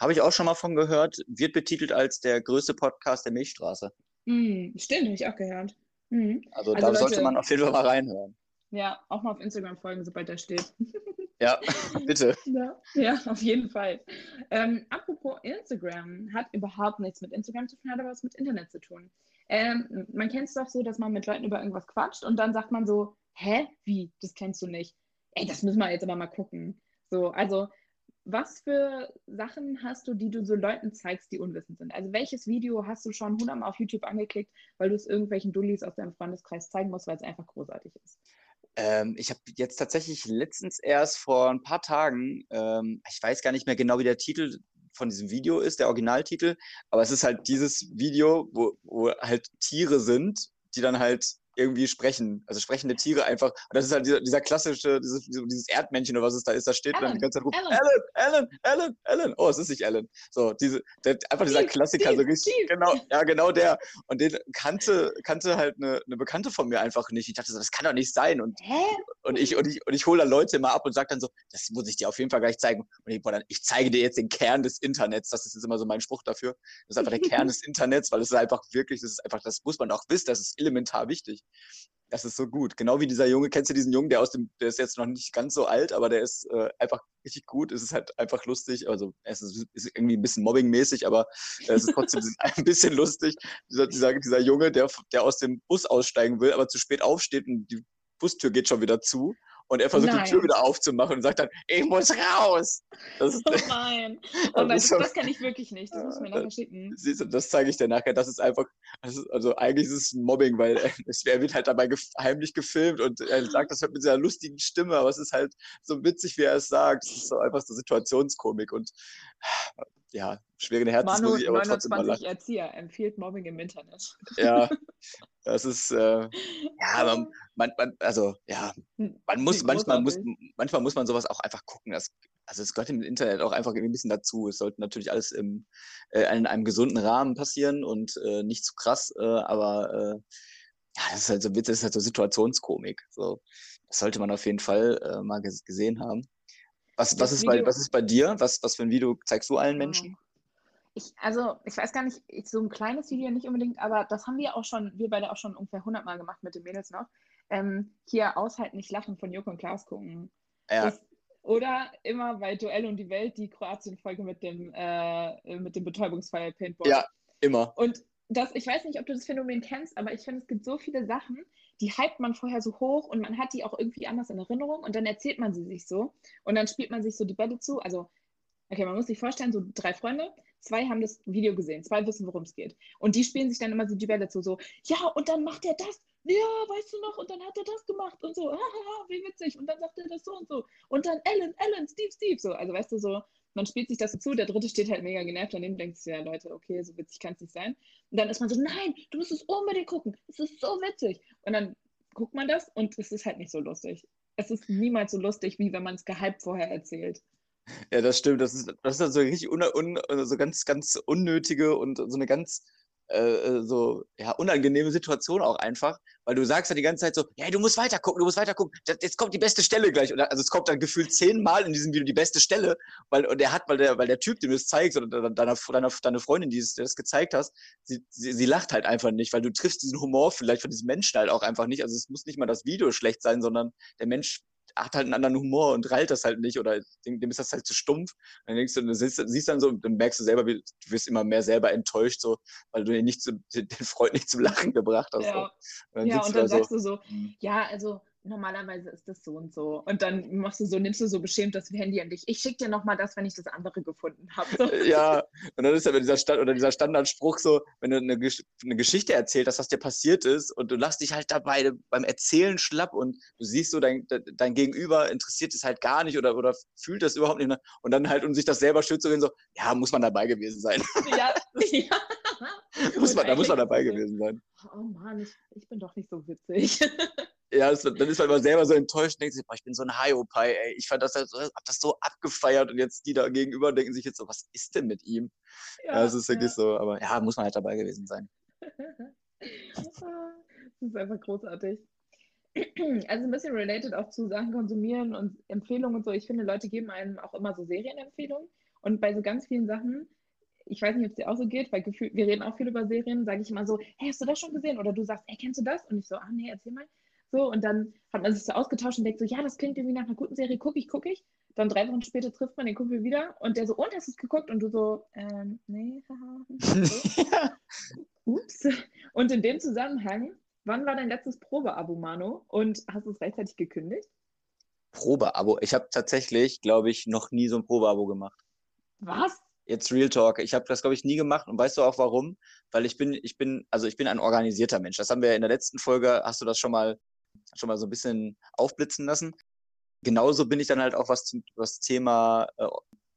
Habe ich auch schon mal von gehört, wird betitelt als der größte Podcast der Milchstraße. Mm, stimmt, habe ich auch gehört. Mhm. Also, Also da sollte Leute- man auf jeden Fall mal reinhören. Ja, auch mal auf Instagram folgen, sobald der steht. Ja, bitte. Ja, ja, auf jeden Fall. Ähm, apropos Instagram, hat überhaupt nichts mit Instagram zu tun, hat aber was mit Internet zu tun. Ähm, man kennt es doch so, dass man mit Leuten über irgendwas quatscht und dann sagt man so, hä, wie, das kennst du nicht. Ey, das müssen wir jetzt aber mal gucken. So, also, was für Sachen hast du, die du so Leuten zeigst, die unwissend sind? Also, welches Video hast du schon hundertmal auf YouTube angeklickt, weil du es irgendwelchen Dullis aus deinem Freundeskreis zeigen musst, weil es einfach großartig ist? Ähm, ich habe jetzt tatsächlich letztens erst vor ein paar Tagen, ähm, ich weiß gar nicht mehr genau, wie der Titel von diesem Video ist, der Originaltitel, aber es ist halt dieses Video, wo, wo halt Tiere sind, die dann halt irgendwie sprechen. Also sprechende Tiere einfach. Und das ist halt dieser, dieser klassische, dieses, dieses, Erdmännchen oder was es da ist, da steht Alan, dann die ganze Zeit rum, Alan, Alan, Alan, Alan. Oh, es ist nicht Alan. So, diese, der, einfach dieser Steve, Klassiker, Steve, so richtig, Steve. genau, ja, genau der. Und den kannte, kannte halt eine, eine Bekannte von mir einfach nicht. Ich dachte so, das kann doch nicht sein. Und, Hä? und ich, und ich, und ich hole dann Leute immer ab und sage dann so, das muss ich dir auf jeden Fall gleich zeigen. Und ich, boah, dann, ich zeige dir jetzt den Kern des Internets. Das ist jetzt immer so mein Spruch dafür. Das ist einfach der Kern des Internets, weil es ist einfach wirklich, das ist einfach, das muss man auch wissen, das ist elementar wichtig. Das ist so gut. Genau wie dieser Junge, kennst du diesen Jungen, der aus dem, der ist jetzt noch nicht ganz so alt, aber der ist äh, einfach richtig gut. Es ist halt einfach lustig. Also es ist, ist irgendwie ein bisschen mobbingmäßig, aber es ist trotzdem ein bisschen lustig. Dieser, dieser, dieser Junge, der, der aus dem Bus aussteigen will, aber zu spät aufsteht und die Bustür geht schon wieder zu. Und er versucht nein. die Tür wieder aufzumachen und sagt dann, ich muss raus. Das ist, oh nein. Oh nein, das, das kann ich wirklich nicht. Das muss mir nachher schicken. Siehst du, das zeige ich dir nachher. Das ist einfach, das ist, also eigentlich ist es Mobbing, weil er wird halt dabei gef heimlich gefilmt und er sagt das halt mit seiner lustigen Stimme, aber es ist halt so witzig, wie er es sagt. Es ist so einfach so Situationskomik und ja, schwere Herzensmusik, aber trotzdem 29 Erzieher empfiehlt Mobbing im Internet. Ja, das ist, äh, ja, man, man, man, also, ja, hm, man muss, manchmal muss, manchmal muss man sowas auch einfach gucken. Das, also, es gehört im Internet auch einfach ein bisschen dazu. Es sollte natürlich alles im, äh, in einem gesunden Rahmen passieren und äh, nicht zu krass, äh, aber, äh, ja, das ist halt so Witz, das ist halt so Situationskomik. So, das sollte man auf jeden Fall äh, mal gesehen haben. Was, was, ist bei, was ist bei dir? Was, was für ein Video zeigst du allen Menschen? Ich, also, ich weiß gar nicht, so ein kleines Video nicht unbedingt, aber das haben wir auch schon, wir beide auch schon ungefähr 100 Mal gemacht mit den Mädels noch. Ähm, hier Aushalten, nicht lachen von Joko und Klaas gucken. Ja. Das, oder immer bei Duell und die Welt die Kroatien-Folge mit dem, äh, mit dem Betäubungsfall Paintball. Ja, immer. Und das, ich weiß nicht, ob du das Phänomen kennst, aber ich finde, es gibt so viele Sachen, die hypt man vorher so hoch und man hat die auch irgendwie anders in Erinnerung und dann erzählt man sie sich so und dann spielt man sich so die Bälle zu. Also, okay, man muss sich vorstellen, so drei Freunde, zwei haben das Video gesehen, zwei wissen, worum es geht. Und die spielen sich dann immer so die Bälle zu, so, ja, und dann macht er das, ja, weißt du noch, und dann hat er das gemacht und so, haha, wie witzig, und dann sagt er das so und so. Und dann Ellen, Ellen, Steve, Steve, so. Also, weißt du, so, man spielt sich das zu, der dritte steht halt mega genervt daneben, denkt sich, ja, Leute, okay, so witzig kann es nicht sein. Und dann ist man so, nein, du musst es unbedingt gucken, es ist so witzig. Und dann guckt man das und es ist halt nicht so lustig. Es ist niemals so lustig, wie wenn man es gehypt vorher erzählt. Ja, das stimmt. Das ist, das ist so richtig un, un, so ganz, ganz unnötige und so eine ganz äh, äh, so ja, unangenehme Situation auch einfach, weil du sagst ja die ganze Zeit so, ja, du musst weiter gucken, du musst weiter gucken. Jetzt kommt die beste Stelle gleich. Oder, also es kommt dann gefühlt zehnmal in diesem Video die beste Stelle, weil und der hat, weil der, weil der Typ, dem du es zeigst, oder deiner, deiner, deine Freundin, die das gezeigt hast, sie, sie, sie lacht halt einfach nicht, weil du triffst diesen Humor vielleicht von diesem Menschen halt auch einfach nicht. Also es muss nicht mal das Video schlecht sein, sondern der Mensch hat halt einen anderen Humor und rallt das halt nicht oder dem, dem ist das halt zu stumpf. Und dann denkst du, du siehst, siehst, dann so, dann merkst du selber, wie, du wirst immer mehr selber enttäuscht, so, weil du den, nicht zu, den Freund nicht zum Lachen gebracht hast. Ja, so. und dann, ja, und dann da sagst so, du so, hm. ja, also normalerweise ist das so und so. Und dann machst du so, nimmst du so beschämt das Handy an dich. Ich schicke dir nochmal das, wenn ich das andere gefunden habe. Ja, und dann ist aber dieser, Stand, oder dieser Standardspruch so, wenn du eine, eine, Geschichte erzählt hast, was dir passiert ist, und du lachst dich halt dabei beim Erzählen schlapp und du siehst so, dein, dein Gegenüber interessiert es halt gar nicht oder, oder fühlt das überhaupt nicht. Ne? Und dann halt, um sich das selber schützt, so, ja, muss man dabei gewesen sein. Ja, ja. muss man, da muss man dabei gewesen sein. Oh Mann, ich, ich bin doch nicht so witzig ja, das, dann ist man immer selber so enttäuscht und denkt sich, boah, ich bin so ein Hiopai, ey. Ich fand das, halt, hab das so abgefeiert und jetzt die da gegenüber denken sich jetzt so, was ist denn mit ihm? Ja, ja das ist wirklich ja. so, aber ja, muss man halt dabei gewesen sein. das ist einfach großartig. Also ein bisschen related auch zu Sachen konsumieren und Empfehlungen und so. Ich finde, Leute geben einem auch immer so Serienempfehlungen. Und bei so ganz vielen Sachen, ich weiß nicht, ob es dir auch so geht, weil wir reden auch viel über Serien, sage ich immer so, hey, hast du das schon gesehen? Oder du sagst, ey, kennst du das? Und ich so, ah nee, erzähl mal. So, und dann hat man sich so ausgetauscht und denkt so, ja, das klingt irgendwie nach einer guten Serie, gucke ich, gucke ich. Dann drei Wochen später trifft man den Kumpel wieder und der so, und hast du es geguckt? Und du so, ähm, nee, haha. Ups. Und in dem Zusammenhang, wann war dein letztes Probeabo, Mano? Und hast du es rechtzeitig gekündigt? Probeabo? Ich habe tatsächlich, glaube ich, noch nie so ein Probeabo gemacht. Was? Jetzt Real Talk. Ich habe das, glaube ich, nie gemacht. Und weißt du auch warum? Weil ich bin, ich bin, also ich bin ein organisierter Mensch. Das haben wir in der letzten Folge, hast du das schon mal schon mal so ein bisschen aufblitzen lassen. Genauso bin ich dann halt auch, was was Thema, äh,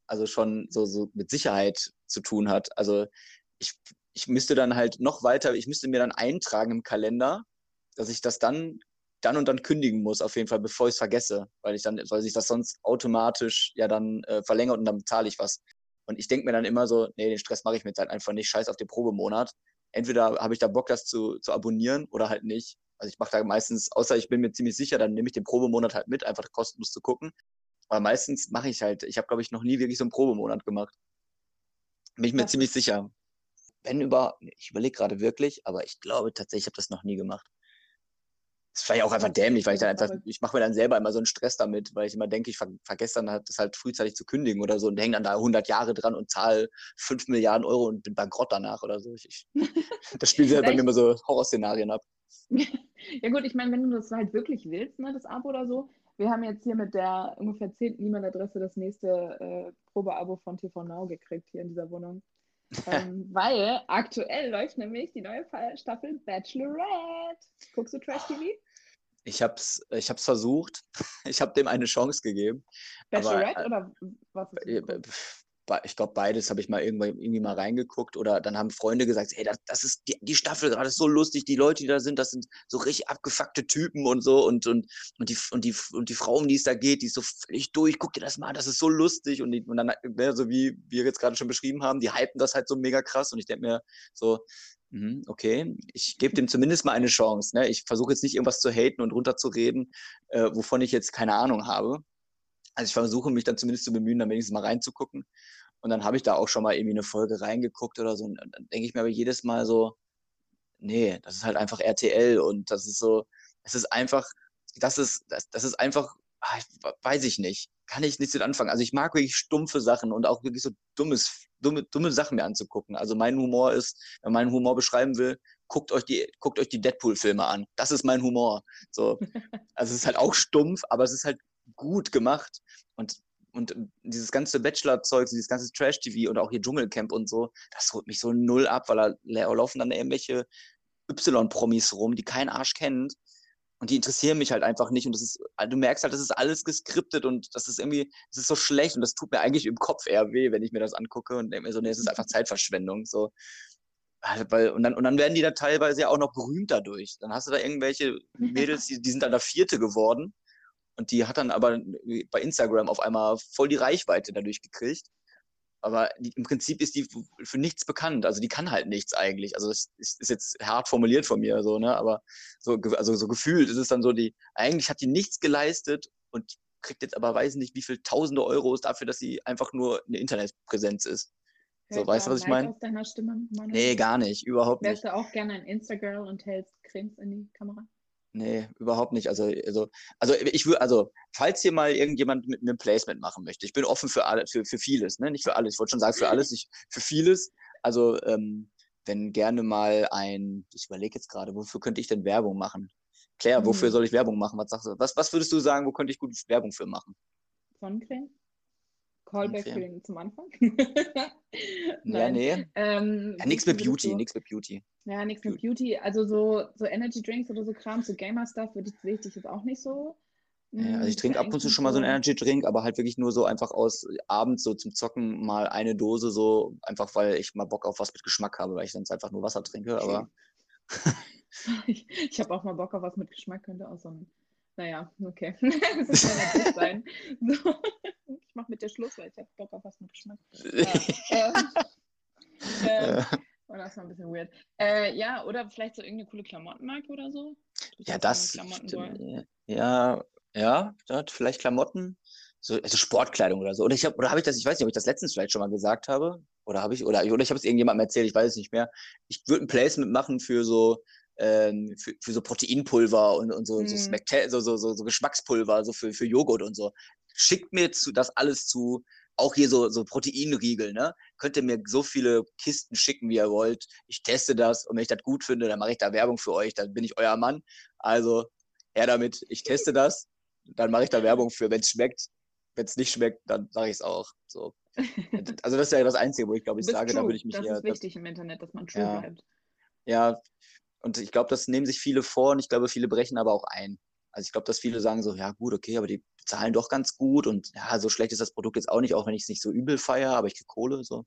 also schon so, so mit Sicherheit zu tun hat. Also ich, ich müsste dann halt noch weiter, ich müsste mir dann eintragen im Kalender, dass ich das dann dann und dann kündigen muss, auf jeden Fall, bevor ich es vergesse, weil ich dann, weil sich das sonst automatisch ja dann äh, verlängert und dann bezahle ich was. Und ich denke mir dann immer so, nee, den Stress mache ich mir jetzt halt einfach nicht, scheiß auf den Probemonat. Entweder habe ich da Bock, das zu, zu abonnieren oder halt nicht. Also ich mache da meistens, außer ich bin mir ziemlich sicher, dann nehme ich den Probemonat halt mit, einfach kostenlos zu gucken. Aber meistens mache ich halt, ich habe, glaube ich, noch nie wirklich so einen Probemonat gemacht. Bin ich mir ja. ziemlich sicher. Wenn über, ich überlege gerade wirklich, aber ich glaube tatsächlich, ich habe das noch nie gemacht. Das ist vielleicht auch einfach dämlich, weil ich dann einfach, ich mache mir dann selber immer so einen Stress damit, weil ich immer denke, ich ver vergesse dann halt, das halt frühzeitig zu kündigen oder so und hänge dann da 100 Jahre dran und zahle 5 Milliarden Euro und bin bankrott danach oder so. Ich, ich, das spielt sich halt bei mir immer so Horrorszenarien ab. ja gut, ich meine, wenn du das halt wirklich willst, ne, das Abo oder so, wir haben jetzt hier mit der ungefähr 10. E-Mail-Adresse das nächste äh, Probeabo von TV Now gekriegt hier in dieser Wohnung. ähm, weil aktuell läuft nämlich die neue Staffel Bachelorette. Guckst du Trash TV? Ich habe es ich hab's versucht. Ich habe dem eine Chance gegeben. Bachelorette aber, oder was? Äh, ich glaube, beides habe ich mal irgendwie, irgendwie mal reingeguckt oder dann haben Freunde gesagt, hey, das, das ist die, die Staffel gerade so lustig, die Leute, die da sind, das sind so richtig abgefuckte Typen und so und, und, und, die, und, die, und die Frau, um die es da geht, die ist so völlig durch, guck dir das mal, das ist so lustig und, die, und dann, ne, so wie wir jetzt gerade schon beschrieben haben, die hypen das halt so mega krass und ich denke mir so, mhm, okay, ich gebe dem zumindest mal eine Chance. Ne? Ich versuche jetzt nicht irgendwas zu haten und runterzureden, äh, wovon ich jetzt keine Ahnung habe. Also ich versuche mich dann zumindest zu bemühen, dann wenigstens mal reinzugucken. Und dann habe ich da auch schon mal irgendwie eine Folge reingeguckt oder so. Und dann denke ich mir aber jedes Mal so, nee, das ist halt einfach RTL und das ist so, es ist einfach, das ist, das, das ist einfach, ach, weiß ich nicht, kann ich nichts mit anfangen. Also ich mag wirklich stumpfe Sachen und auch wirklich so dummes, dumme, dumme Sachen mir anzugucken. Also mein Humor ist, wenn man meinen Humor beschreiben will, guckt euch die, guckt euch die Deadpool-Filme an. Das ist mein Humor. So. Also es ist halt auch stumpf, aber es ist halt gut gemacht. Und, und dieses ganze Bachelor-Zeug, dieses ganze Trash-TV und auch hier Dschungelcamp und so, das holt mich so null ab, weil da laufen dann irgendwelche Y-Promis rum, die kein Arsch kennt. Und die interessieren mich halt einfach nicht. Und das ist, du merkst halt, das ist alles geskriptet und das ist irgendwie, das ist so schlecht und das tut mir eigentlich im Kopf eher weh, wenn ich mir das angucke und denke mir so, nee, es ist einfach Zeitverschwendung. So. Und, dann, und dann werden die da teilweise ja auch noch berühmt dadurch. Dann hast du da irgendwelche Mädels, die, die sind dann da Vierte geworden und die hat dann aber bei Instagram auf einmal voll die Reichweite dadurch gekriegt. Aber die, im Prinzip ist die für nichts bekannt. Also die kann halt nichts eigentlich. Also das ist, ist jetzt hart formuliert von mir, so, ne? Aber so, also so gefühlt ist es dann so, die, eigentlich hat die nichts geleistet und kriegt jetzt aber weiß nicht, wie viel tausende Euros dafür, dass sie einfach nur eine Internetpräsenz ist. so, weißt du, was ich meine? Nee, gar nicht, überhaupt Wärst nicht. Wärst du auch gerne ein Instagram und hältst Cremes in die Kamera? Nee, überhaupt nicht. Also, also, also ich würde, also, falls hier mal irgendjemand mit mir ein Placement machen möchte, ich bin offen für alle, für, für vieles, ne? Nicht für alles. Ich wollte schon sagen, für alles, ich, für vieles. Also, ähm, wenn gerne mal ein, ich überlege jetzt gerade, wofür könnte ich denn Werbung machen? Claire, wofür hm. soll ich Werbung machen? Was sagst du? Was, was würdest du sagen, wo könnte ich gut Werbung für machen? Sonnencreme? Callback für den, zum Anfang? ja, nee. Ähm, ja, nichts mit Beauty, nichts mit Beauty. Ja, nichts mit Beauty. Also so, so Energy Drinks oder so Kram, so Gamer-Stuff würde ich, sehe ich jetzt auch nicht so. Ja, also ich trinke ab und zu schon mal so einen Energy Drink, aber halt wirklich nur so einfach aus abends so zum Zocken mal eine Dose so, einfach weil ich mal Bock auf was mit Geschmack habe, weil ich sonst einfach nur Wasser trinke, aber. ich ich habe auch mal Bock auf was mit Geschmack, könnte auch so ein naja, okay. das muss ja natürlich sein. So. Ich mache mit dir Schluss, weil ich habe Bock auf was mit Geschmack. Ja, äh, äh, oh, das war ein bisschen weird. Äh, ja, oder vielleicht so irgendeine coole Klamottenmarke oder so. ja, das. Ja, ja, ja, vielleicht Klamotten. So, also Sportkleidung oder so. Oder ich habe, oder habe ich das, ich weiß nicht, ob ich das letztens vielleicht schon mal gesagt habe. Oder habe ich, oder, oder ich habe es irgendjemandem erzählt, ich weiß es nicht mehr. Ich würde ein Placement machen für so ähm, für, für so Proteinpulver und, und so, so, so, so, so, so Geschmackspulver, so für, für Joghurt und so. Schickt mir zu, das alles zu, auch hier so, so Proteinriegel, ne? Könnt ihr mir so viele Kisten schicken, wie ihr wollt. Ich teste das und wenn ich das gut finde, dann mache ich da Werbung für euch, dann bin ich euer Mann. Also her damit, ich teste das, dann mache ich da Werbung für. Wenn es schmeckt, wenn es nicht schmeckt, dann sage ich es auch. So. Also das ist ja das Einzige, wo ich glaube, ich sage, true. da würde ich mich das eher. Das ist wichtig das, im Internet, dass man true ja, bleibt. Ja, Und ich glaube, das nehmen sich viele vor und ich glaube, viele brechen aber auch ein. Also ich glaube, dass viele sagen so, ja gut, okay, aber die zahlen doch ganz gut und ja, so schlecht ist das Produkt jetzt auch nicht, auch wenn ich es nicht so übel feiere, aber ich kriege Kohle, so.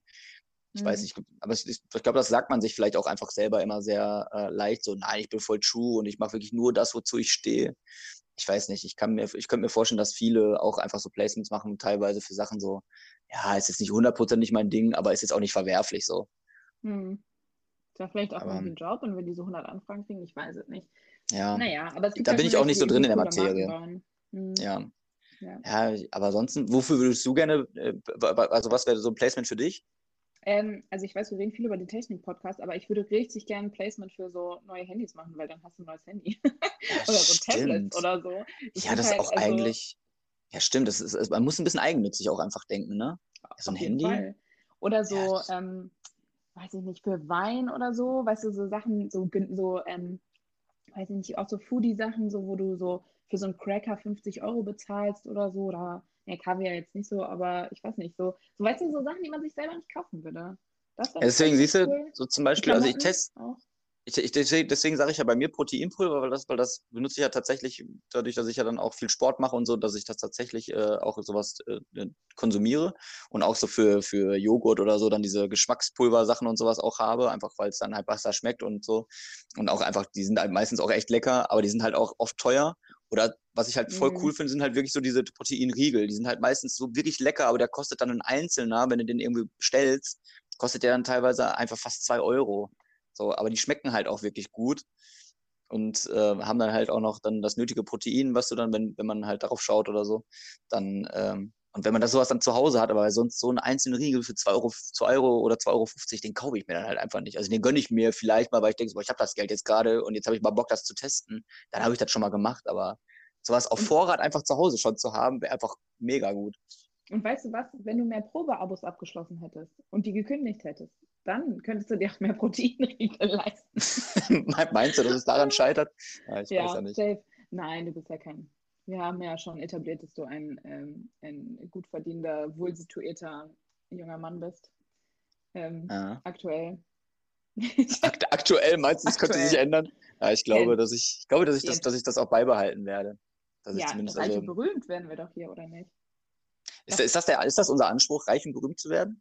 Ich mhm. weiß nicht, aber ich, ich glaube, das sagt man sich vielleicht auch einfach selber immer sehr äh, leicht, so, nein, ich bin voll true und ich mache wirklich nur das, wozu ich stehe. Ich weiß nicht, ich kann mir, ich könnte mir vorstellen, dass viele auch einfach so Placements machen, teilweise für Sachen so, ja, es ist nicht hundertprozentig mein Ding, aber ist jetzt auch nicht verwerflich so. Mhm. Ist ja vielleicht auch aber, ein Job und wenn die so 100 Anfragen kriegen, ich weiß es nicht. Ja, naja, aber da bin ich auch nicht so drin in der Materie. Mhm. Ja. ja. Ja, aber ansonsten, wofür würdest du gerne, äh, also was wäre so ein Placement für dich? Ähm, also ich weiß, wir reden viel über die Technik-Podcast, aber ich würde richtig gerne ein Placement für so neue Handys machen, weil dann hast du ein neues Handy. Ja, oder so. Tablets oder so. Das ja, das ist halt, auch also, eigentlich, ja stimmt, das ist, man muss ein bisschen eigennützig auch einfach denken, ne? So ein Handy. Fall. Oder so, ja, ähm, weiß ich nicht, für Wein oder so, weißt du, so Sachen, so, so ähm, weiß ich nicht, auch so Foodie-Sachen, so wo du so für so einen Cracker 50 Euro bezahlst oder so, oder ja, Kaviar jetzt nicht so, aber ich weiß nicht, so, so weißt du, so Sachen, die man sich selber nicht kaufen würde. deswegen siehst du, so zum Beispiel, also ich teste, ich, ich, deswegen sage ich ja bei mir Proteinpulver, weil das, weil das benutze ich ja tatsächlich, dadurch, dass ich ja dann auch viel Sport mache und so, dass ich das tatsächlich äh, auch sowas äh, konsumiere und auch so für, für Joghurt oder so dann diese Geschmackspulver-Sachen und sowas auch habe, einfach weil es dann halt besser schmeckt und so. Und auch einfach, die sind halt meistens auch echt lecker, aber die sind halt auch oft teuer. Oder was ich halt voll mhm. cool finde, sind halt wirklich so diese Proteinriegel. Die sind halt meistens so wirklich lecker, aber der kostet dann ein Einzelner, wenn du den irgendwie bestellst, kostet der dann teilweise einfach fast zwei Euro. So, aber die schmecken halt auch wirklich gut und äh, haben dann halt auch noch dann das nötige Protein, was du dann, wenn, wenn man halt darauf schaut oder so, dann, ähm, und wenn man das sowas dann zu Hause hat, aber sonst so einen einzelnen Riegel für 2 Euro, 2 Euro oder 2,50 Euro, den kaufe ich mir dann halt einfach nicht. Also den gönne ich mir vielleicht mal, weil ich denke, so, ich habe das Geld jetzt gerade und jetzt habe ich mal Bock, das zu testen. Dann habe ich das schon mal gemacht, aber sowas auf Vorrat einfach zu Hause schon zu haben, wäre einfach mega gut. Und weißt du was, wenn du mehr Probeabos abgeschlossen hättest und die gekündigt hättest, dann könntest du dir auch mehr Proteinriegel leisten. Meinst du, dass es daran scheitert? Ja, ich ja, weiß ja nicht. Safe. Nein, du bist ja kein. Wir haben ja schon etabliert, dass du ein, ähm, ein gut verdienter, wohlsituierter junger Mann bist. Ähm, ja. Aktuell. Akt aktuell meinst du, das könnte sich ändern? Ja, ich glaube, dass ich, ich glaube, dass ich das, dass ich das auch beibehalten werde. Dass ja, reich also, und berühmt werden wir doch hier, oder nicht? Ist, ist, das der, ist das unser Anspruch, reich und berühmt zu werden?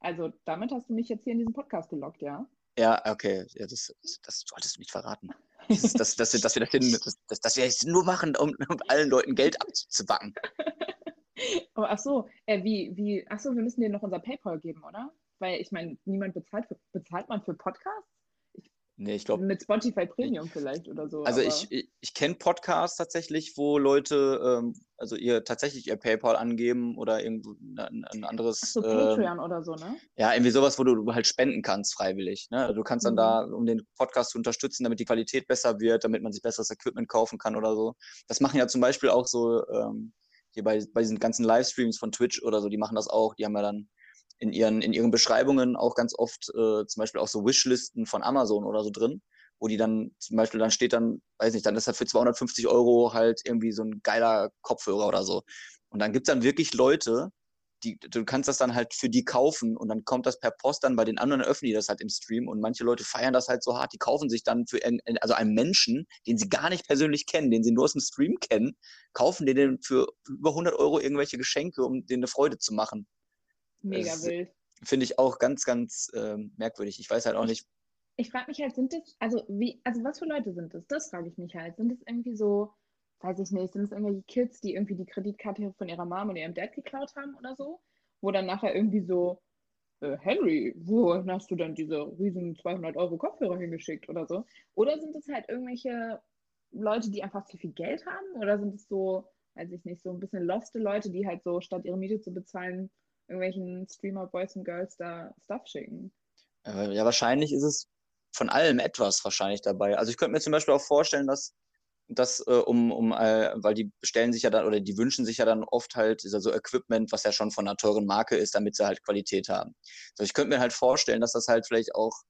Also damit hast du mich jetzt hier in diesen Podcast gelockt, ja? Ja, okay. Ja, das, das solltest du nicht verraten. Das ist, dass, dass, dass wir das, hin, dass, dass wir es nur machen, um, um, allen Leuten Geld abzubacken. Aber ach so, äh, wie, wie, ach so, wir müssen dir noch unser PayPal geben, oder? Weil ich meine, niemand bezahlt für, bezahlt man für Podcasts? Nee, ich glaube. Mit Spotify Premium vielleicht oder so. Also ich, ich, ich kenne Podcasts tatsächlich, wo Leute ähm, also ihr tatsächlich ihr PayPal angeben oder irgendwo ein, ein anderes. Ach so, Patreon ähm, oder so, ne? Ja, irgendwie sowas, wo du halt spenden kannst, freiwillig. Ne? Du kannst dann mhm. da, um den Podcast zu unterstützen, damit die Qualität besser wird, damit man sich besseres Equipment kaufen kann oder so. Das machen ja zum Beispiel auch so ähm, hier bei, bei diesen ganzen Livestreams von Twitch oder so, die machen das auch. Die haben ja dann in ihren, in ihren Beschreibungen auch ganz oft äh, zum Beispiel auch so Wishlisten von Amazon oder so drin, wo die dann zum Beispiel dann steht dann, weiß nicht, dann ist da für 250 Euro halt irgendwie so ein geiler Kopfhörer oder so. Und dann gibt es dann wirklich Leute, die, du kannst das dann halt für die kaufen und dann kommt das per Post dann bei den anderen öffnen die das halt im Stream und manche Leute feiern das halt so hart, die kaufen sich dann für einen, also einen Menschen, den sie gar nicht persönlich kennen, den sie nur aus dem Stream kennen, kaufen den für über 100 Euro irgendwelche Geschenke, um denen eine Freude zu machen. Mega das wild. Finde ich auch ganz, ganz äh, merkwürdig. Ich weiß halt auch nicht. Ich frage mich halt, sind das, also wie, also was für Leute sind das? Das frage ich mich halt. Sind das irgendwie so, weiß ich nicht, sind es irgendwelche Kids, die irgendwie die Kreditkarte von ihrer Mom und ihrem Dad geklaut haben oder so? Wo dann nachher irgendwie so, äh, Henry, wo hast du dann diese riesen 200 Euro Kopfhörer hingeschickt oder so? Oder sind es halt irgendwelche Leute, die einfach zu viel Geld haben? Oder sind es so, weiß ich nicht, so ein bisschen loste Leute, die halt so, statt ihre Miete zu bezahlen, irgendwelchen Streamer Boys und Girls da Stuff schicken. Ja, wahrscheinlich ist es von allem etwas wahrscheinlich dabei. Also ich könnte mir zum Beispiel auch vorstellen, dass das äh, um, um äh, weil die bestellen sich ja dann oder die wünschen sich ja dann oft halt so also Equipment, was ja schon von einer teuren Marke ist, damit sie halt Qualität haben. Also ich könnte mir halt vorstellen, dass das halt vielleicht auch,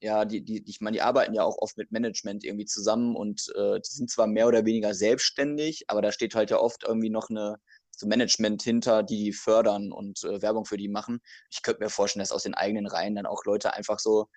ja, die, die, ich meine, die arbeiten ja auch oft mit Management irgendwie zusammen und äh, die sind zwar mehr oder weniger selbstständig, aber da steht halt ja oft irgendwie noch eine, so Management hinter, die die fördern und äh, Werbung für die machen. Ich könnte mir vorstellen, dass aus den eigenen Reihen dann auch Leute einfach so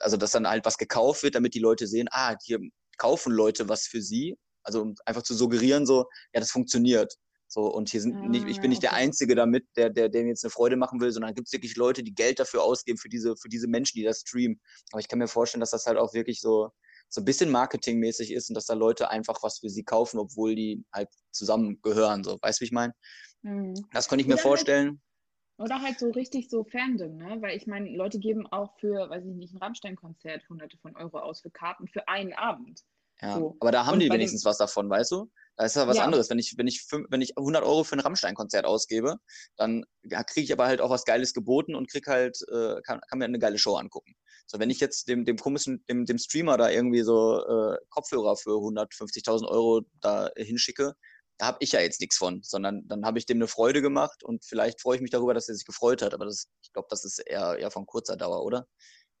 also dass dann halt was gekauft wird, damit die Leute sehen, ah, hier kaufen Leute was für sie. Also um einfach zu suggerieren, so, ja, das funktioniert. So, und hier sind nicht, ich bin nicht der Ah, okay. Einzige damit, der, der, der mir jetzt eine Freude machen will, sondern gibt es wirklich Leute, die Geld dafür ausgeben, für diese, für diese Menschen, die das streamen. Aber ich kann mir vorstellen, dass das halt auch wirklich so, so ein bisschen marketingmäßig ist und dass da Leute einfach was für sie kaufen, obwohl die halt zusammen gehören. So, weißt du, wie ich meine? Mhm. Das könnte ich mir Oder halt- vorstellen. Oder halt so richtig so Fandom, ne? Weil ich meine, Leute geben auch für, weiß ich nicht, ein Rammstein-Konzert hunderte von Euro aus für Karten für einen Abend. Ja. So. Aber da haben Und die bei dem- wenigstens was davon, weißt du? Da ist ja was Ja. anderes. Wenn ich, wenn ich, wenn ich 100 Euro für ein Rammstein-Konzert ausgebe, dann ja, kriege ich aber halt auch was Geiles geboten und krieg halt, äh, kann, kann mir eine geile Show angucken. So, wenn ich jetzt dem, dem komischen, dem, dem Streamer da irgendwie so äh, Kopfhörer für 150.000 Euro da hinschicke, da habe ich ja jetzt nichts von, sondern dann habe ich dem eine Freude gemacht und vielleicht freue ich mich darüber, dass er sich gefreut hat. Aber das, ich glaube, das ist eher, eher von kurzer Dauer, oder?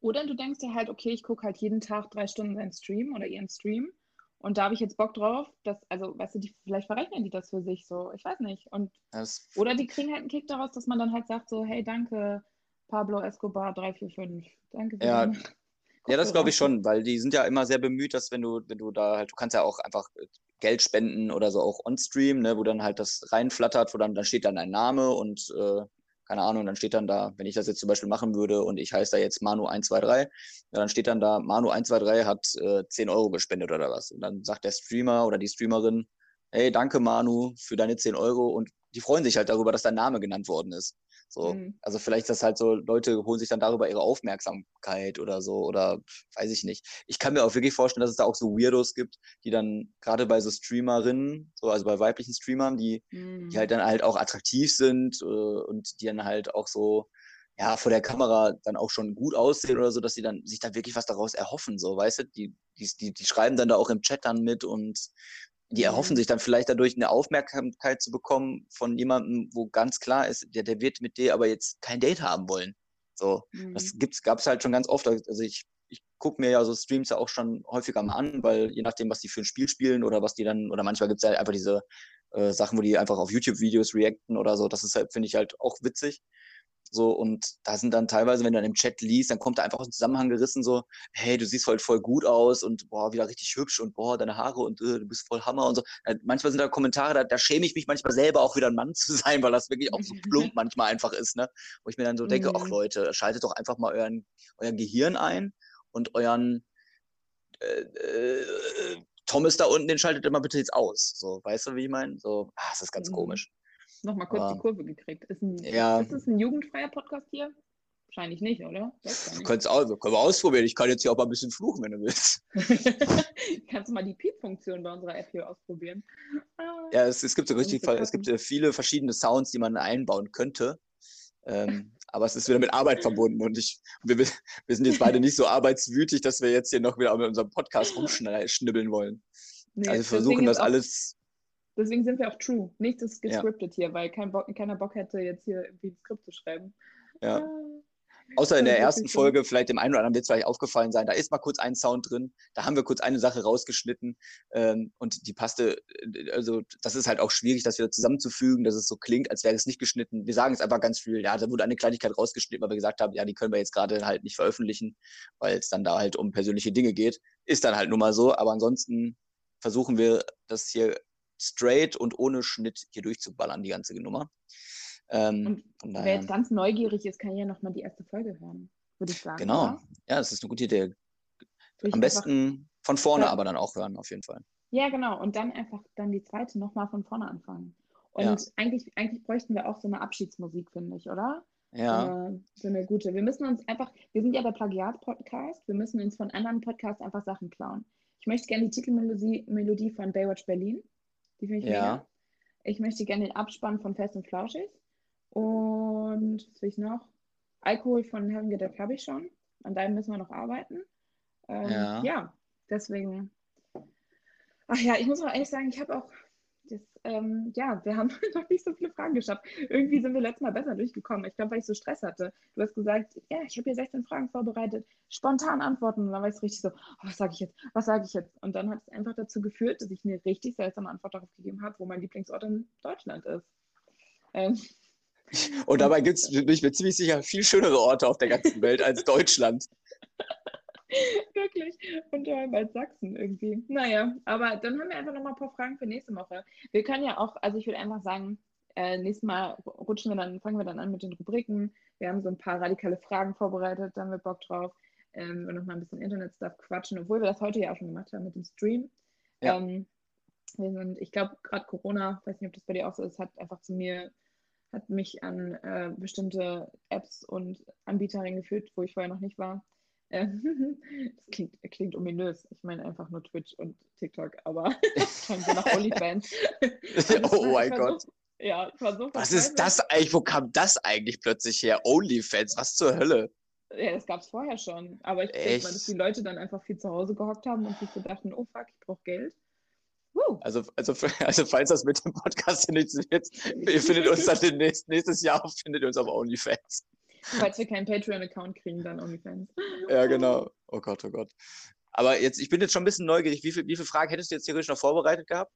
Oder du denkst dir halt, okay, ich gucke halt jeden Tag drei Stunden seinen Stream oder ihren Stream und da habe ich jetzt Bock drauf, dass, also, weißt du, die, vielleicht verrechnen die das für sich so, ich weiß nicht. Und, Das, oder die kriegen halt einen Kick daraus, dass man dann halt sagt so, hey, danke, Pablo Escobar 345, danke. für Ja, Ja, das glaube ich schon, weil die sind ja immer sehr bemüht, dass wenn du, wenn du da halt, du kannst ja auch einfach äh, Geld spenden oder so auch on-stream, ne, wo dann halt das reinflattert, wo dann, dann steht dann ein Name und äh, keine Ahnung, dann steht dann da, wenn ich das jetzt zum Beispiel machen würde und ich heiße da jetzt Manu123, ja, dann steht dann da, Manu123 hat äh, 10 Euro gespendet oder was. Und dann sagt der Streamer oder die Streamerin, hey, danke Manu für deine 10 Euro und die freuen sich halt darüber, dass dein Name genannt worden ist. So, Mhm. also vielleicht ist das halt so, Leute holen sich dann darüber ihre Aufmerksamkeit oder so, oder weiß ich nicht. Ich kann mir auch wirklich vorstellen, dass es da auch so Weirdos gibt, die dann gerade bei so Streamerinnen, so, also bei weiblichen Streamern, die, Mhm. die halt dann halt auch attraktiv sind äh, und die dann halt auch so, ja, vor der Kamera dann auch schon gut aussehen oder so, dass sie dann sich dann wirklich was daraus erhoffen, so, weißt du? Die, die, die, die schreiben dann da auch im Chat dann mit und die erhoffen Mhm. sich dann vielleicht dadurch eine Aufmerksamkeit zu bekommen von jemandem, wo ganz klar ist, der, der wird mit dir aber jetzt kein Date haben wollen. So, das Mhm. gibt's, gab's halt schon ganz oft. Also ich, ich gucke mir ja so Streams ja auch schon häufiger mal an, weil je nachdem, was die für ein Spiel spielen oder was die dann, oder manchmal gibt's halt einfach diese äh, Sachen, wo die einfach auf YouTube-Videos reacten oder so. Das ist halt, finde ich halt auch witzig. So, und da sind dann teilweise, wenn du dann im Chat liest, dann kommt da einfach aus dem Zusammenhang gerissen, so, hey, du siehst heute voll gut aus und boah, wieder richtig hübsch und boah, deine Haare und äh, du bist voll Hammer und so. Äh, manchmal sind da Kommentare, da, da schäme ich mich manchmal selber auch wieder ein Mann zu sein, weil das wirklich auch so plump manchmal einfach ist, ne? Wo ich mir dann so denke, ach Mhm. Leute, schaltet doch einfach mal euren, euer Gehirn ein und euren äh, äh, Thomas da unten, den schaltet immer bitte jetzt aus. So, weißt du, wie ich meine? So, ah, es ist ganz Mhm. komisch. Nochmal kurz Aber- die Kurve gekriegt. Ist, ein, Ja. ist das ein jugendfreier Podcast hier? Wahrscheinlich nicht, oder? Du nicht. auch, können wir ausprobieren. Ich kann jetzt hier auch mal ein bisschen fluchen, wenn du willst. Kannst du mal die Piep-Funktion bei unserer App hier ausprobieren? Ah. Ja, es, es gibt so richtig, es gibt äh, viele verschiedene Sounds, die man einbauen könnte. Ähm, aber es ist wieder mit Arbeit verbunden und ich, wir, wir sind jetzt beide nicht so arbeitswütig, dass wir jetzt hier noch wieder mit unserem Podcast rumschnibbeln wollen. Nee, Also wir versuchen das alles. Deswegen sind wir auch true. Nichts ist Ja. gescriptet hier, weil kein Bock, keiner Bock hätte, jetzt hier irgendwie ein Skript zu schreiben. Ja. Außer in der ersten. Folge, vielleicht dem einen oder anderen wird es vielleicht aufgefallen sein, da ist mal kurz ein Sound drin, da haben wir kurz eine Sache rausgeschnitten ähm, und die passte, äh, also das ist halt auch schwierig, das wieder zusammenzufügen, dass es so klingt, als wäre es nicht geschnitten. Wir sagen es einfach ganz viel, ja, da wurde eine Kleinigkeit rausgeschnitten, weil wir gesagt haben, ja, die können wir jetzt gerade halt nicht veröffentlichen, weil es dann da halt um persönliche Dinge geht. Ist dann halt nun mal so, aber ansonsten versuchen wir das hier straight und ohne Schnitt hier durchzuballern, die ganze Nummer. Ähm, Und wer jetzt ganz neugierig ist, kann ja nochmal die erste Folge hören, würde ich sagen. genau. oder? Ja, das ist eine gute Idee. Würde Am besten von vorne Ja. aber dann auch hören, auf jeden Fall. Ja, genau. Und dann einfach dann die zweite nochmal von vorne anfangen. Und Ja. eigentlich, eigentlich bräuchten wir auch so eine Abschiedsmusik, finde ich, oder? Ja, So, eine, so eine gute. Wir müssen uns einfach, wir sind ja der Plagiat-Podcast, wir müssen uns von anderen Podcasts einfach Sachen klauen. Ich möchte gerne die Titelmelodie Melodie von Baywatch Berlin. Die finde ich Ja. mega. Ich möchte gerne den Abspann von Fest und Flauschig. Und was will ich noch? Alkohol von Herren Gedeck habe ich schon. An deinem müssen wir noch arbeiten. Ähm, Ja. ja, deswegen. Ach ja, ich muss auch ehrlich sagen, ich habe auch das, ähm, ja, wir haben noch nicht so viele Fragen geschafft. Irgendwie sind wir letztes Mal besser durchgekommen. Ich glaube, weil ich so Stress hatte. Du hast gesagt, ja, ich habe hier 16 Fragen vorbereitet, spontan antworten. Und dann war ich so richtig so, oh, was sage ich jetzt? Was sage ich jetzt? Und dann hat es einfach dazu geführt, dass ich eine richtig seltsame Antwort darauf gegeben habe, wo mein Lieblingsort in Deutschland ist. Ähm, und dabei gibt es, bin ich mir ziemlich sicher, viel schönere Orte auf der ganzen Welt als Deutschland. Wirklich. Und daheim als Sachsen irgendwie. Naja, aber dann haben wir einfach nochmal ein paar Fragen für nächste Woche. Wir können ja auch, also ich würde einfach sagen, äh, nächstes Mal rutschen wir dann, fangen wir dann an mit den Rubriken. Wir haben so ein paar radikale Fragen vorbereitet, da haben wir Bock drauf. Ähm, und nochmal ein bisschen Internet-Stuff quatschen, obwohl wir das heute ja auch schon gemacht haben mit dem Stream. Ja. Ähm, sind, ich glaube, gerade Corona, weiß nicht, ob das bei dir auch so ist, hat einfach zu mir, hat mich an äh, bestimmte Apps und Anbieter reingeführt, wo ich vorher noch nicht war. Das klingt, klingt ominös. Ich meine einfach nur Twitch und TikTok, aber schauen wir nach OnlyFans. oh mein Gott. Ja, versucht Was ist das eigentlich? Wo kam das eigentlich plötzlich her? OnlyFans, was zur Hölle? Ja, das gab es vorher schon. Aber ich denke mal, dass die Leute dann einfach viel zu Hause gehockt haben und sich so dachten, oh fuck, ich brauche Geld. Also, also, also, falls das mit dem Podcast nichts wird, ihr findet uns dann nächstes, nächstes Jahr findet ihr uns auf OnlyFans. Falls wir keinen Patreon-Account kriegen, dann OnlyFans. Ja, genau. Oh Gott, oh Gott. Aber jetzt, ich bin jetzt schon ein bisschen neugierig. Wie, viel, wie viele Fragen hättest du jetzt theoretisch noch vorbereitet gehabt?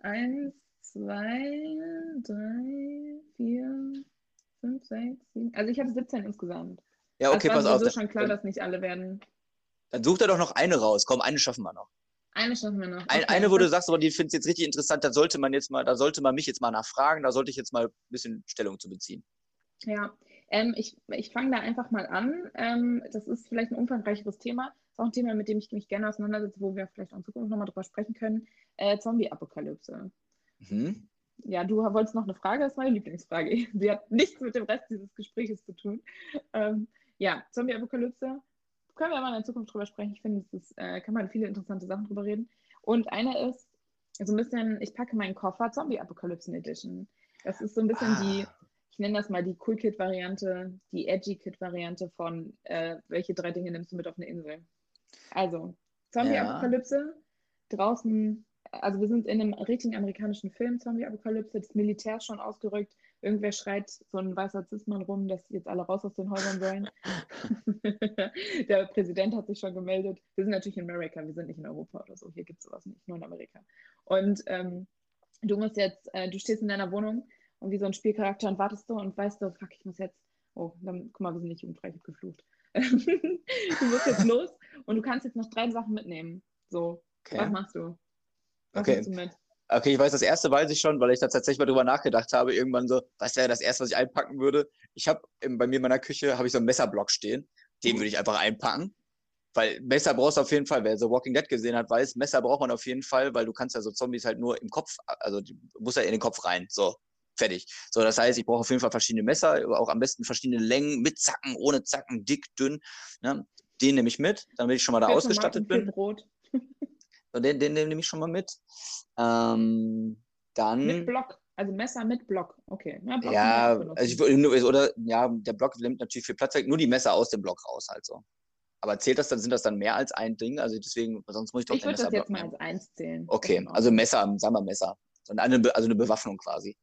Eins, zwei, drei, vier, fünf, sechs, sieben. Also ich habe 17 insgesamt. Ja, okay, pass auf. Es ist schon klar, dass nicht alle werden. Dann sucht er doch noch eine raus. Komm, eine schaffen wir noch. Eine schaffen wir noch. Okay. Ein, eine, wo du sagst, aber die findest jetzt richtig interessant, da sollte man jetzt mal, da sollte man mich jetzt mal nachfragen, da sollte ich jetzt mal ein bisschen Stellung zu beziehen. Ja, ähm, ich, ich fange da einfach mal an. Ähm, das ist vielleicht ein umfangreicheres Thema. Das ist auch ein Thema, mit dem ich mich gerne auseinandersetze, wo wir vielleicht auch in Zukunft nochmal drüber sprechen können. Äh, Zombie-Apokalypse. Mhm. Ja, du wolltest noch eine Frage, das ist meine Lieblingsfrage. Sie hat nichts mit dem Rest dieses Gesprächs zu tun. Ähm, ja, Zombie-Apokalypse können wir mal in Zukunft drüber sprechen. Ich finde, es äh, kann man viele interessante Sachen drüber reden. Und eine ist so ein bisschen, ich packe meinen Koffer Zombie Apokalypse Edition. Das ist so ein bisschen ah. die, ich nenne das mal die Cool Kid Variante, die Edgy Kid Variante von, äh, welche drei Dinge nimmst du mit auf eine Insel? Also, Zombie Apokalypse, ja. draußen, also wir sind in einem richtigen amerikanischen Film, Zombie Apokalypse, das Militär ist schon ausgerückt, Irgendwer schreit so ein weißer Zismann rum, dass jetzt alle raus aus den Häusern sollen. der Präsident hat sich schon gemeldet. Wir sind natürlich in Amerika, wir sind nicht in Europa oder so. Hier gibt es sowas nicht, nur in Amerika. Und ähm, du musst jetzt, äh, du stehst in deiner Wohnung und wie so ein Spielcharakter und wartest du und weißt du, fuck, ich muss jetzt, oh, dann, guck mal, wir sind nicht jugendfrei, ich hab geflucht. du musst jetzt los und du kannst jetzt noch drei Sachen mitnehmen. So, okay. was machst du? Was okay. du mit? Okay, ich weiß, das erste weiß ich schon, weil ich da tatsächlich mal drüber nachgedacht habe. Irgendwann so, was wäre das erste, was ich einpacken würde? Ich habe bei mir in meiner Küche habe ich so einen Messerblock stehen. Den würde ich einfach einpacken. Weil Messer brauchst du auf jeden Fall. Wer so Walking Dead gesehen hat, weiß, Messer braucht man auf jeden Fall, weil du kannst ja so Zombies halt nur im Kopf, also du musst ja in den Kopf rein. So, fertig. So, das heißt, ich brauche auf jeden Fall verschiedene Messer, auch am besten verschiedene Längen, mit Zacken, ohne Zacken, dick, dünn. Ne? Den nehme ich mit, damit ich schon mal da ausgestattet bin. Brot. So, den, den, den nehme ich schon mal mit. Ähm, dann. Mit Block. Also Messer mit Block. Okay. Ja, Block ja also ich, oder ja, der Block nimmt natürlich viel Platz weg, nur die Messer aus dem Block raus, halt so. Aber zählt das dann, sind das dann mehr als ein Ding? Also deswegen, sonst muss ich doch Ich würde das jetzt mal als eins zählen. Okay, also Messer, sagen wir Messer. Eine, also eine Bewaffnung quasi.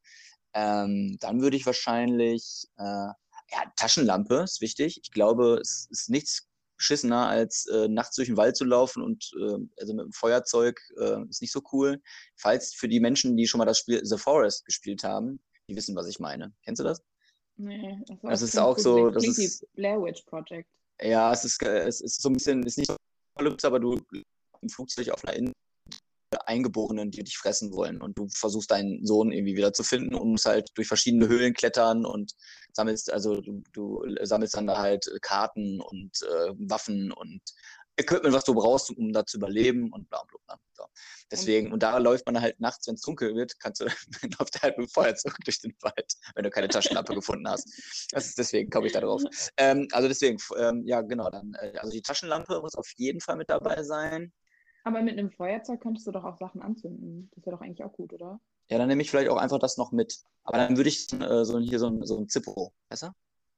Ähm, dann würde ich wahrscheinlich, äh, ja, Taschenlampe ist wichtig. Ich glaube, es ist nichts beschissener, als äh, nachts durch den Wald zu laufen und äh, also mit dem Feuerzeug äh, ist nicht so cool. Falls für die Menschen, die schon mal das Spiel The Forest gespielt haben, die wissen, was ich meine. Kennst du das? Nee, das, das ist auch so. Das ist, Blair Witch Project. Ja, es ist, es ist so ein bisschen, ist nicht so aber du im Flugzeug auf einer Insel Eingeborenen, die dich fressen wollen. Und du versuchst deinen Sohn irgendwie wieder zu finden und musst halt durch verschiedene Höhlen klettern und sammelst, also du, du sammelst dann da halt Karten und äh, Waffen und Equipment, was du brauchst, um da zu überleben und bla bla bla. So. Deswegen, und da läuft man halt nachts, wenn es dunkel wird, kannst du, läuft halt mit dem Feuerzeug durch den Wald, wenn du keine Taschenlampe gefunden hast. Das ist deswegen komme ich da drauf. Ähm, also deswegen, ähm, ja genau, dann, äh, also die Taschenlampe muss auf jeden Fall mit dabei sein. Aber mit einem Feuerzeug könntest du doch auch Sachen anzünden. Das wäre doch eigentlich auch gut, oder? Ja, dann nehme ich vielleicht auch einfach das noch mit. Aber dann würde ich äh, so hier so ein, so ein Zippo, weißt du?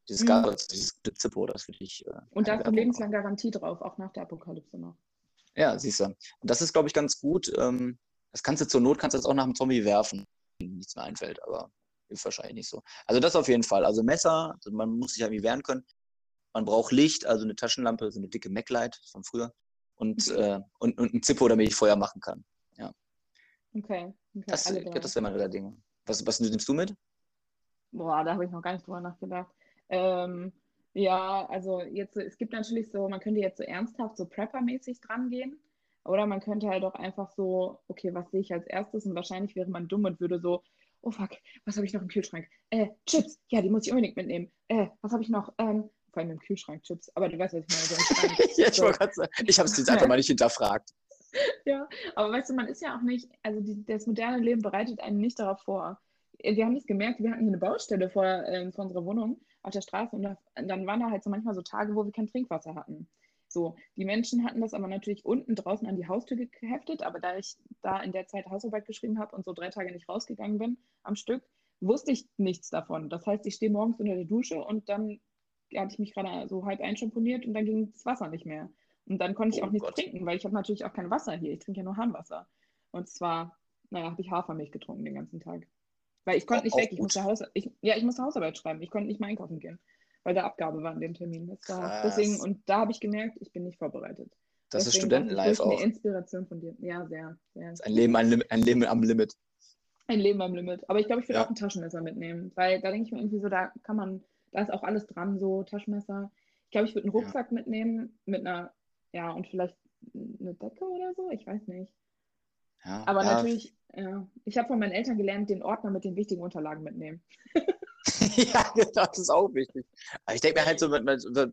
Dieses mhm. Gas, dieses Zippo, das würde ich. Äh, und da kommt lebenslang Garantie drauf, auch nach der Apokalypse noch. Ja, siehst du. Und das ist, glaube ich, ganz gut. Ähm, das kannst du zur Not, kannst du das auch nach einem Zombie werfen. Nichts mehr einfällt, aber ist wahrscheinlich nicht so. Also das auf jeden Fall. Also Messer, also man muss sich irgendwie wehren können. Man braucht Licht, also eine Taschenlampe, so eine dicke Mac-Light von früher und, äh, und, und ein Zippo, damit ich Feuer machen kann. Ja. Okay. okay das, das wäre meine drei Dinge. Was, was nimmst du mit? Boah, da habe ich noch gar nicht drüber nachgedacht. Ähm, Ja, also jetzt, es gibt natürlich so, man könnte jetzt so ernsthaft so Prepper-mäßig dran gehen. Oder man könnte halt auch einfach so, okay, was sehe ich als erstes? Und wahrscheinlich wäre man dumm und würde so, oh fuck, was habe ich noch im Kühlschrank? Äh, Chips, ja, die muss ich unbedingt mitnehmen. Äh, was habe ich noch? Ähm, vor allem im Kühlschrank Chips, aber du weißt, was ich meine. So ja, ich so. sagen, ich habe es jetzt einfach mal nicht hinterfragt. Ja, aber weißt du, man ist ja auch nicht, also die, das moderne Leben bereitet einen nicht darauf vor. Wir haben das gemerkt, wir hatten hier eine Baustelle vor, äh, vor unserer Wohnung auf der Straße und da, dann waren da halt so manchmal so Tage, wo wir kein Trinkwasser hatten. So, die Menschen hatten das aber natürlich unten draußen an die Haustür geheftet, aber da ich da in der Zeit Hausarbeit geschrieben habe und so drei Tage nicht rausgegangen bin am Stück, wusste ich nichts davon. Das heißt, ich stehe morgens unter der Dusche und dann hatte ich mich gerade so halb einschamponiert und dann ging das Wasser nicht mehr. Und dann konnte ich oh auch nichts Gott. trinken, weil ich habe natürlich auch kein Wasser hier. Ich trinke ja nur Harnwasser. Und zwar, naja, habe ich Hafermilch getrunken den ganzen Tag. Weil ich konnte nicht weg. Ich musste, Haus, ich, ja, ich musste Hausarbeit schreiben. Ich konnte nicht mal einkaufen gehen, weil da Abgabe war an dem Termin. Das war deswegen, und da habe ich gemerkt, ich bin nicht vorbereitet. Das deswegen ist Studentenlife auch. eine Inspiration von dir. Ja, sehr. sehr. ein, Leben, ein, ein Leben am Limit. Ein Leben am Limit. Aber ich glaube, ich würde ja. auch ein Taschenmesser mitnehmen, weil da denke ich mir irgendwie so, da kann man, da ist auch alles dran, so Taschenmesser. Ich glaube, ich würde einen Rucksack ja. mitnehmen mit einer, ja, und vielleicht eine Decke oder so, ich weiß nicht. Ja, Aber ja. natürlich, ja, ich habe von meinen Eltern gelernt, den Ordner mit den wichtigen Unterlagen mitnehmen. ja, das ist auch wichtig. Aber ich denke mir halt so,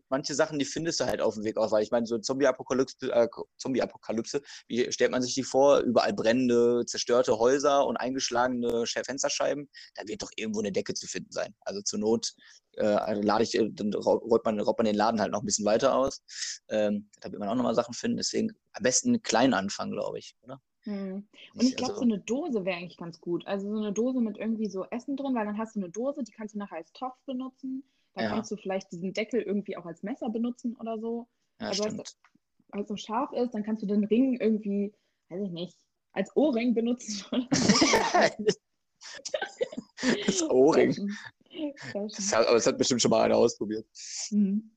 manche Sachen, die findest du halt auf dem Weg aus, weil ich meine, so Zombie-Apokalypse, äh, Zombie-Apokalypse, wie stellt man sich die vor? Überall brennende, zerstörte Häuser und eingeschlagene Fensterscheiben. Da wird doch irgendwo eine Decke zu finden sein. Also zur Not äh, also lade ich, dann rollt man, rollt man den Laden halt noch ein bisschen weiter aus. Ähm, da wird man auch nochmal Sachen finden. Deswegen am besten klein anfangen, glaube ich, oder? Hm. Und ich glaube, also, so eine Dose wäre eigentlich ganz gut. Also so eine Dose mit irgendwie so Essen drin, weil dann hast du eine Dose, die kannst du nachher als Topf benutzen. Dann ja. kannst du vielleicht diesen Deckel irgendwie auch als Messer benutzen oder so. Ja, also wenn es also scharf ist, dann kannst du den Ring irgendwie, weiß ich nicht, als Ohrring benutzen. das Ohrring. Das hat, aber das hat bestimmt schon mal einer ausprobiert. Mhm.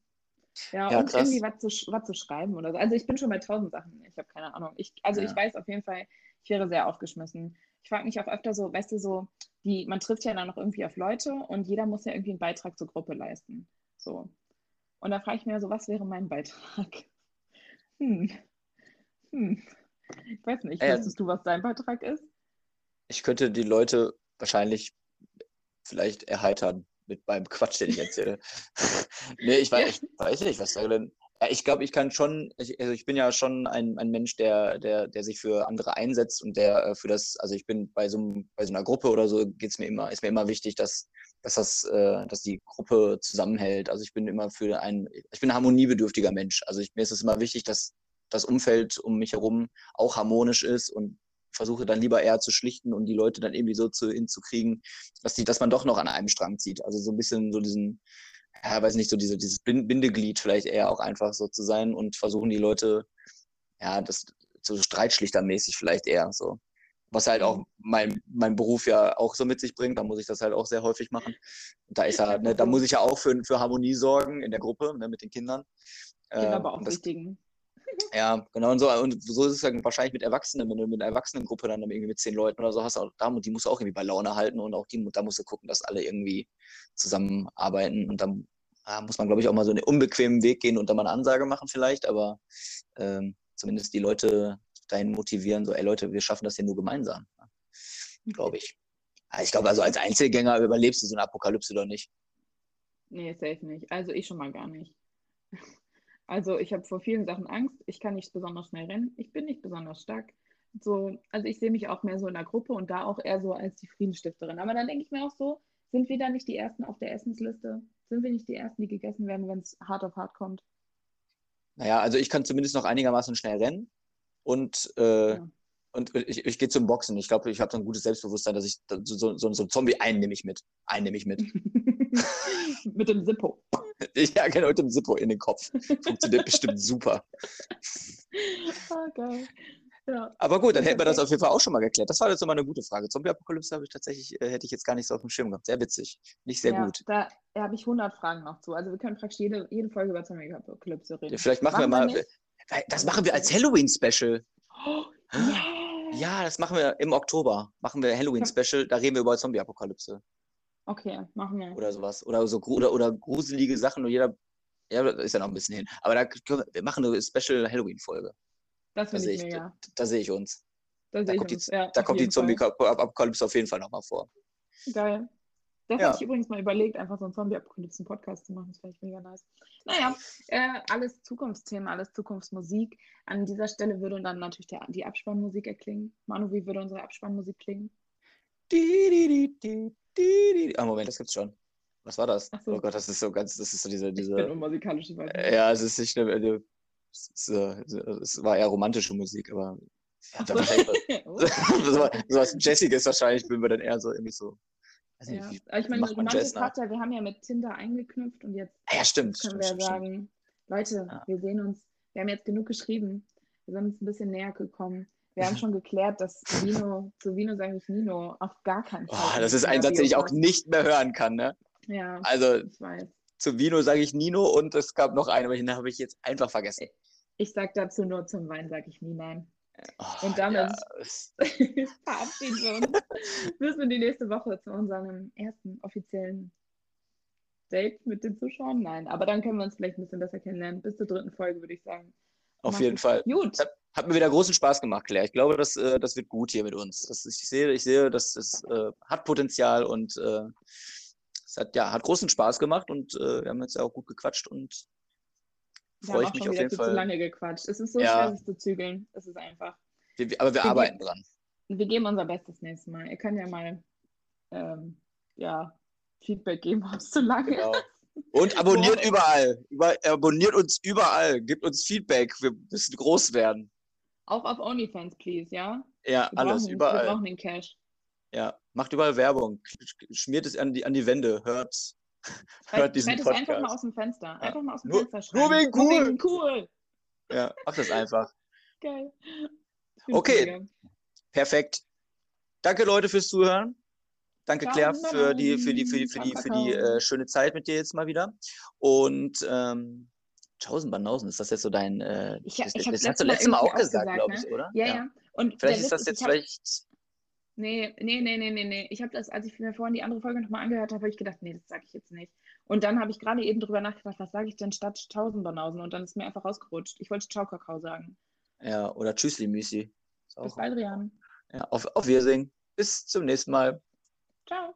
Ja, ja und krass. irgendwie was zu, was zu schreiben oder so. Also ich bin schon bei tausend Sachen. Ich habe keine Ahnung. Ich, also ja. ich weiß auf jeden Fall, ich wäre sehr aufgeschmissen. Ich frage mich auch öfter so, weißt du, so, die, man trifft ja dann noch irgendwie auf Leute und jeder muss ja irgendwie einen Beitrag zur Gruppe leisten. So. Und da frage ich mir so, was wäre mein Beitrag? Hm. Hm. Ich weiß nicht. Ja, Wüsstest du, was dein Beitrag ist? Ich könnte die Leute wahrscheinlich vielleicht erheitern mit meinem Quatsch, den ich erzähle. nee, ich weiß, ich weiß nicht, was da denn. Ja, ich glaube, ich kann schon, ich, also ich bin ja schon ein, ein Mensch, der, der, der sich für andere einsetzt und der äh, für das, also ich bin bei so, bei so einer Gruppe oder so, geht's mir immer, ist mir immer wichtig, dass, dass das, äh, dass die Gruppe zusammenhält. Also ich bin immer für ein, ich bin ein harmoniebedürftiger Mensch. Also ich, mir ist es immer wichtig, dass das Umfeld um mich herum auch harmonisch ist und versuche dann lieber eher zu schlichten und die Leute dann irgendwie so zu, hinzukriegen, dass, die, dass man doch noch an einem Strang zieht. Also so ein bisschen so diesen, ja, weiß nicht, so diese, dieses Bindeglied vielleicht eher auch einfach so zu sein und versuchen die Leute, ja, das so streitschlichtermäßig vielleicht eher so. Was halt auch mein, mein Beruf ja auch so mit sich bringt, da muss ich das halt auch sehr häufig machen. Und da ist halt, ne, da muss ich ja auch für, für Harmonie sorgen in der Gruppe, ne, mit den Kindern. Kinder äh, aber auch das, wichtigen. Ja, genau. Und so, und so ist es dann wahrscheinlich mit Erwachsenen, wenn du mit einer Erwachsenengruppe dann irgendwie mit zehn Leuten oder so hast, auch da, die musst du auch irgendwie bei Laune halten und auch die, da musst du gucken, dass alle irgendwie zusammenarbeiten. Und dann ja, muss man, glaube ich, auch mal so einen unbequemen Weg gehen und dann mal eine Ansage machen vielleicht, aber ähm, zumindest die Leute dahin motivieren, so, ey Leute, wir schaffen das hier nur gemeinsam. Glaube ich. Ich glaube, also als Einzelgänger überlebst du so eine Apokalypse doch nicht. Nee, safe nicht. Also ich schon mal gar nicht. Also ich habe vor vielen Sachen Angst. Ich kann nicht besonders schnell rennen. Ich bin nicht besonders stark. So, also ich sehe mich auch mehr so in der Gruppe und da auch eher so als die Friedensstifterin. Aber dann denke ich mir auch so, sind wir da nicht die Ersten auf der Essensliste? Sind wir nicht die Ersten, die gegessen werden, wenn es hart auf hart kommt? Naja, also ich kann zumindest noch einigermaßen schnell rennen und, äh, ja. und ich, ich gehe zum Boxen. Ich glaube, ich habe so ein gutes Selbstbewusstsein, dass ich so, so, so ein Zombie einen nehme ich mit. Einen nehme ich mit. mit dem Zippo. Ja, genau, mit dem Zippo in den Kopf. Funktioniert bestimmt super. Ah, geil. Ja. Aber gut, dann hätten wir das auf jeden Fall auch schon mal geklärt. Das war jetzt nochmal eine gute Frage. Zombie-Apokalypse habe ich tatsächlich, äh, hätte ich jetzt gar nicht so auf dem Schirm gehabt. Sehr witzig. Nicht sehr ja, gut. Da habe ich 100 Fragen noch zu. Also wir können praktisch jede, jede Folge über Zombie-Apokalypse reden. Ja, vielleicht machen, machen wir mal, wir das machen wir als Halloween-Special. Oh, yeah. Ja, das machen wir im Oktober. Machen wir Halloween-Special, da reden wir über Zombie-Apokalypse. Okay, machen wir. Oder sowas. Oder so oder, oder gruselige Sachen und jeder Ja, ist ja noch ein bisschen hin. Aber da können wir, wir machen eine Special Halloween-Folge. Das Da finde sehe ich mega. da, da sehe ich uns. Da Da kommt die, uns. Ja, da kommt die. Zombie-Apokalypse auf jeden Fall nochmal vor. Geil. Das Ja. hatte ich übrigens mal überlegt, einfach so einen Zombie-Apokalypsen-Podcast zu machen. Das ich mega nice. Naja, äh, alles Zukunftsthemen, alles Zukunftsmusik. An dieser Stelle würde dann natürlich der, die Abspannmusik erklingen. Manu, wie würde unsere Abspannmusik klingen? Ah, Moment, das gibt's schon. Was war das? So. Oh Gott, das ist so ganz, das ist so diese, Ich bin diese. ich weiß nicht. Ja, es ist nicht eine, eine es, ist, äh, es war eher romantische Musik, aber ja, so. Oh. so, so was Jessiges wahrscheinlich würden wir dann eher so irgendwie so. Nicht, Ja. wie, ich meine, Romantik hat ja, wir haben ja mit Tinder eingeknüpft und jetzt Ah, ja, stimmt. können stimmt, wir ja stimmt, stimmt. sagen, Leute, Ja. wir sehen uns, wir haben jetzt genug geschrieben, wir sind uns ein bisschen näher gekommen. Wir haben schon geklärt, dass Vino, zu Vino sage ich Nino, auf gar keinen Fall. Oh, das ist ein Satz, den ich auch nicht mehr hören kann. Ne? Ja, Also ich weiß. zu Vino sage ich Nino und es gab noch einen, aber den habe ich jetzt einfach vergessen. Ich sag dazu nur zum Wein, sage ich nie nein. Oh, Und damit- ja, Verabschieden wir uns. Bis in die nächste Woche zu unserem ersten offiziellen Date mit den Zuschauern. Nein, aber dann können wir uns vielleicht ein bisschen besser kennenlernen. Bis zur dritten Folge, würde ich sagen. auf Mach's jeden. Fall. Gut. Hat, hat mir wieder großen Spaß gemacht, Claire. Ich glaube, das, äh, das wird gut hier mit uns. Das, ich sehe, ich sehe, das ist, äh, hat Potenzial und äh, es hat, ja, hat großen Spaß gemacht und äh, wir haben jetzt ja auch gut gequatscht und freue ich mich schon auf jeden zu Fall. lange gequatscht. Es ist so Ja. schwer, sich zu zügeln. Es ist einfach. Wir, aber wir Wir arbeiten dran. Wir geben unser Bestes nächstes Mal. Ihr könnt ja mal ähm, ja, Feedback geben, ob es zu lange Genau. ist. Und abonniert überall. Über, abonniert uns überall. Gebt uns Feedback. Wir müssen groß werden. Auch auf OnlyFans, please, ja? Ja, Wir alles, brauchen, Wir überall. brauchen den Cash. Ja, macht überall Werbung. Schmiert es an die, an die Wände. Hört, Schreibt, hört diesen es einfach mal Podcast. aus dem Fenster. Einfach mal aus dem Nur- Fenster schreiben. nur wegen Nur cool. wegen cool. Ja, macht das einfach. Geil. Okay. Perfekt. Danke, Leute, fürs Zuhören. Danke, Claire, für die, für die, für die, für die, für die Kakao. äh, schöne Zeit mit dir jetzt mal wieder. Und ähm, Tschaußen Banausen, ist das jetzt so dein. Äh, Ich- ich das, hab's das hast letztes du Mal letztes Mal auch gesagt, auch glaube gesagt, ich, oder? Ja, ja. Und Vielleicht ist das jetzt ich hab, vielleicht. Nee, nee, nee, nee, nee, nee. Ich habe das, als ich mir vorhin die andere Folge nochmal angehört habe, habe ich gedacht, nee, das sage ich jetzt nicht. Und dann habe ich gerade eben drüber nachgedacht, was sage ich denn statt Tausendbanausen? Und dann ist mir einfach rausgerutscht. Ich wollte Ciao Kakao sagen. Ja, oder Tschüssli Müsi. Bis auch- bald, Rian. Ja, auf, auf Wiedersehen. Bis zum nächsten Mal. Ciao.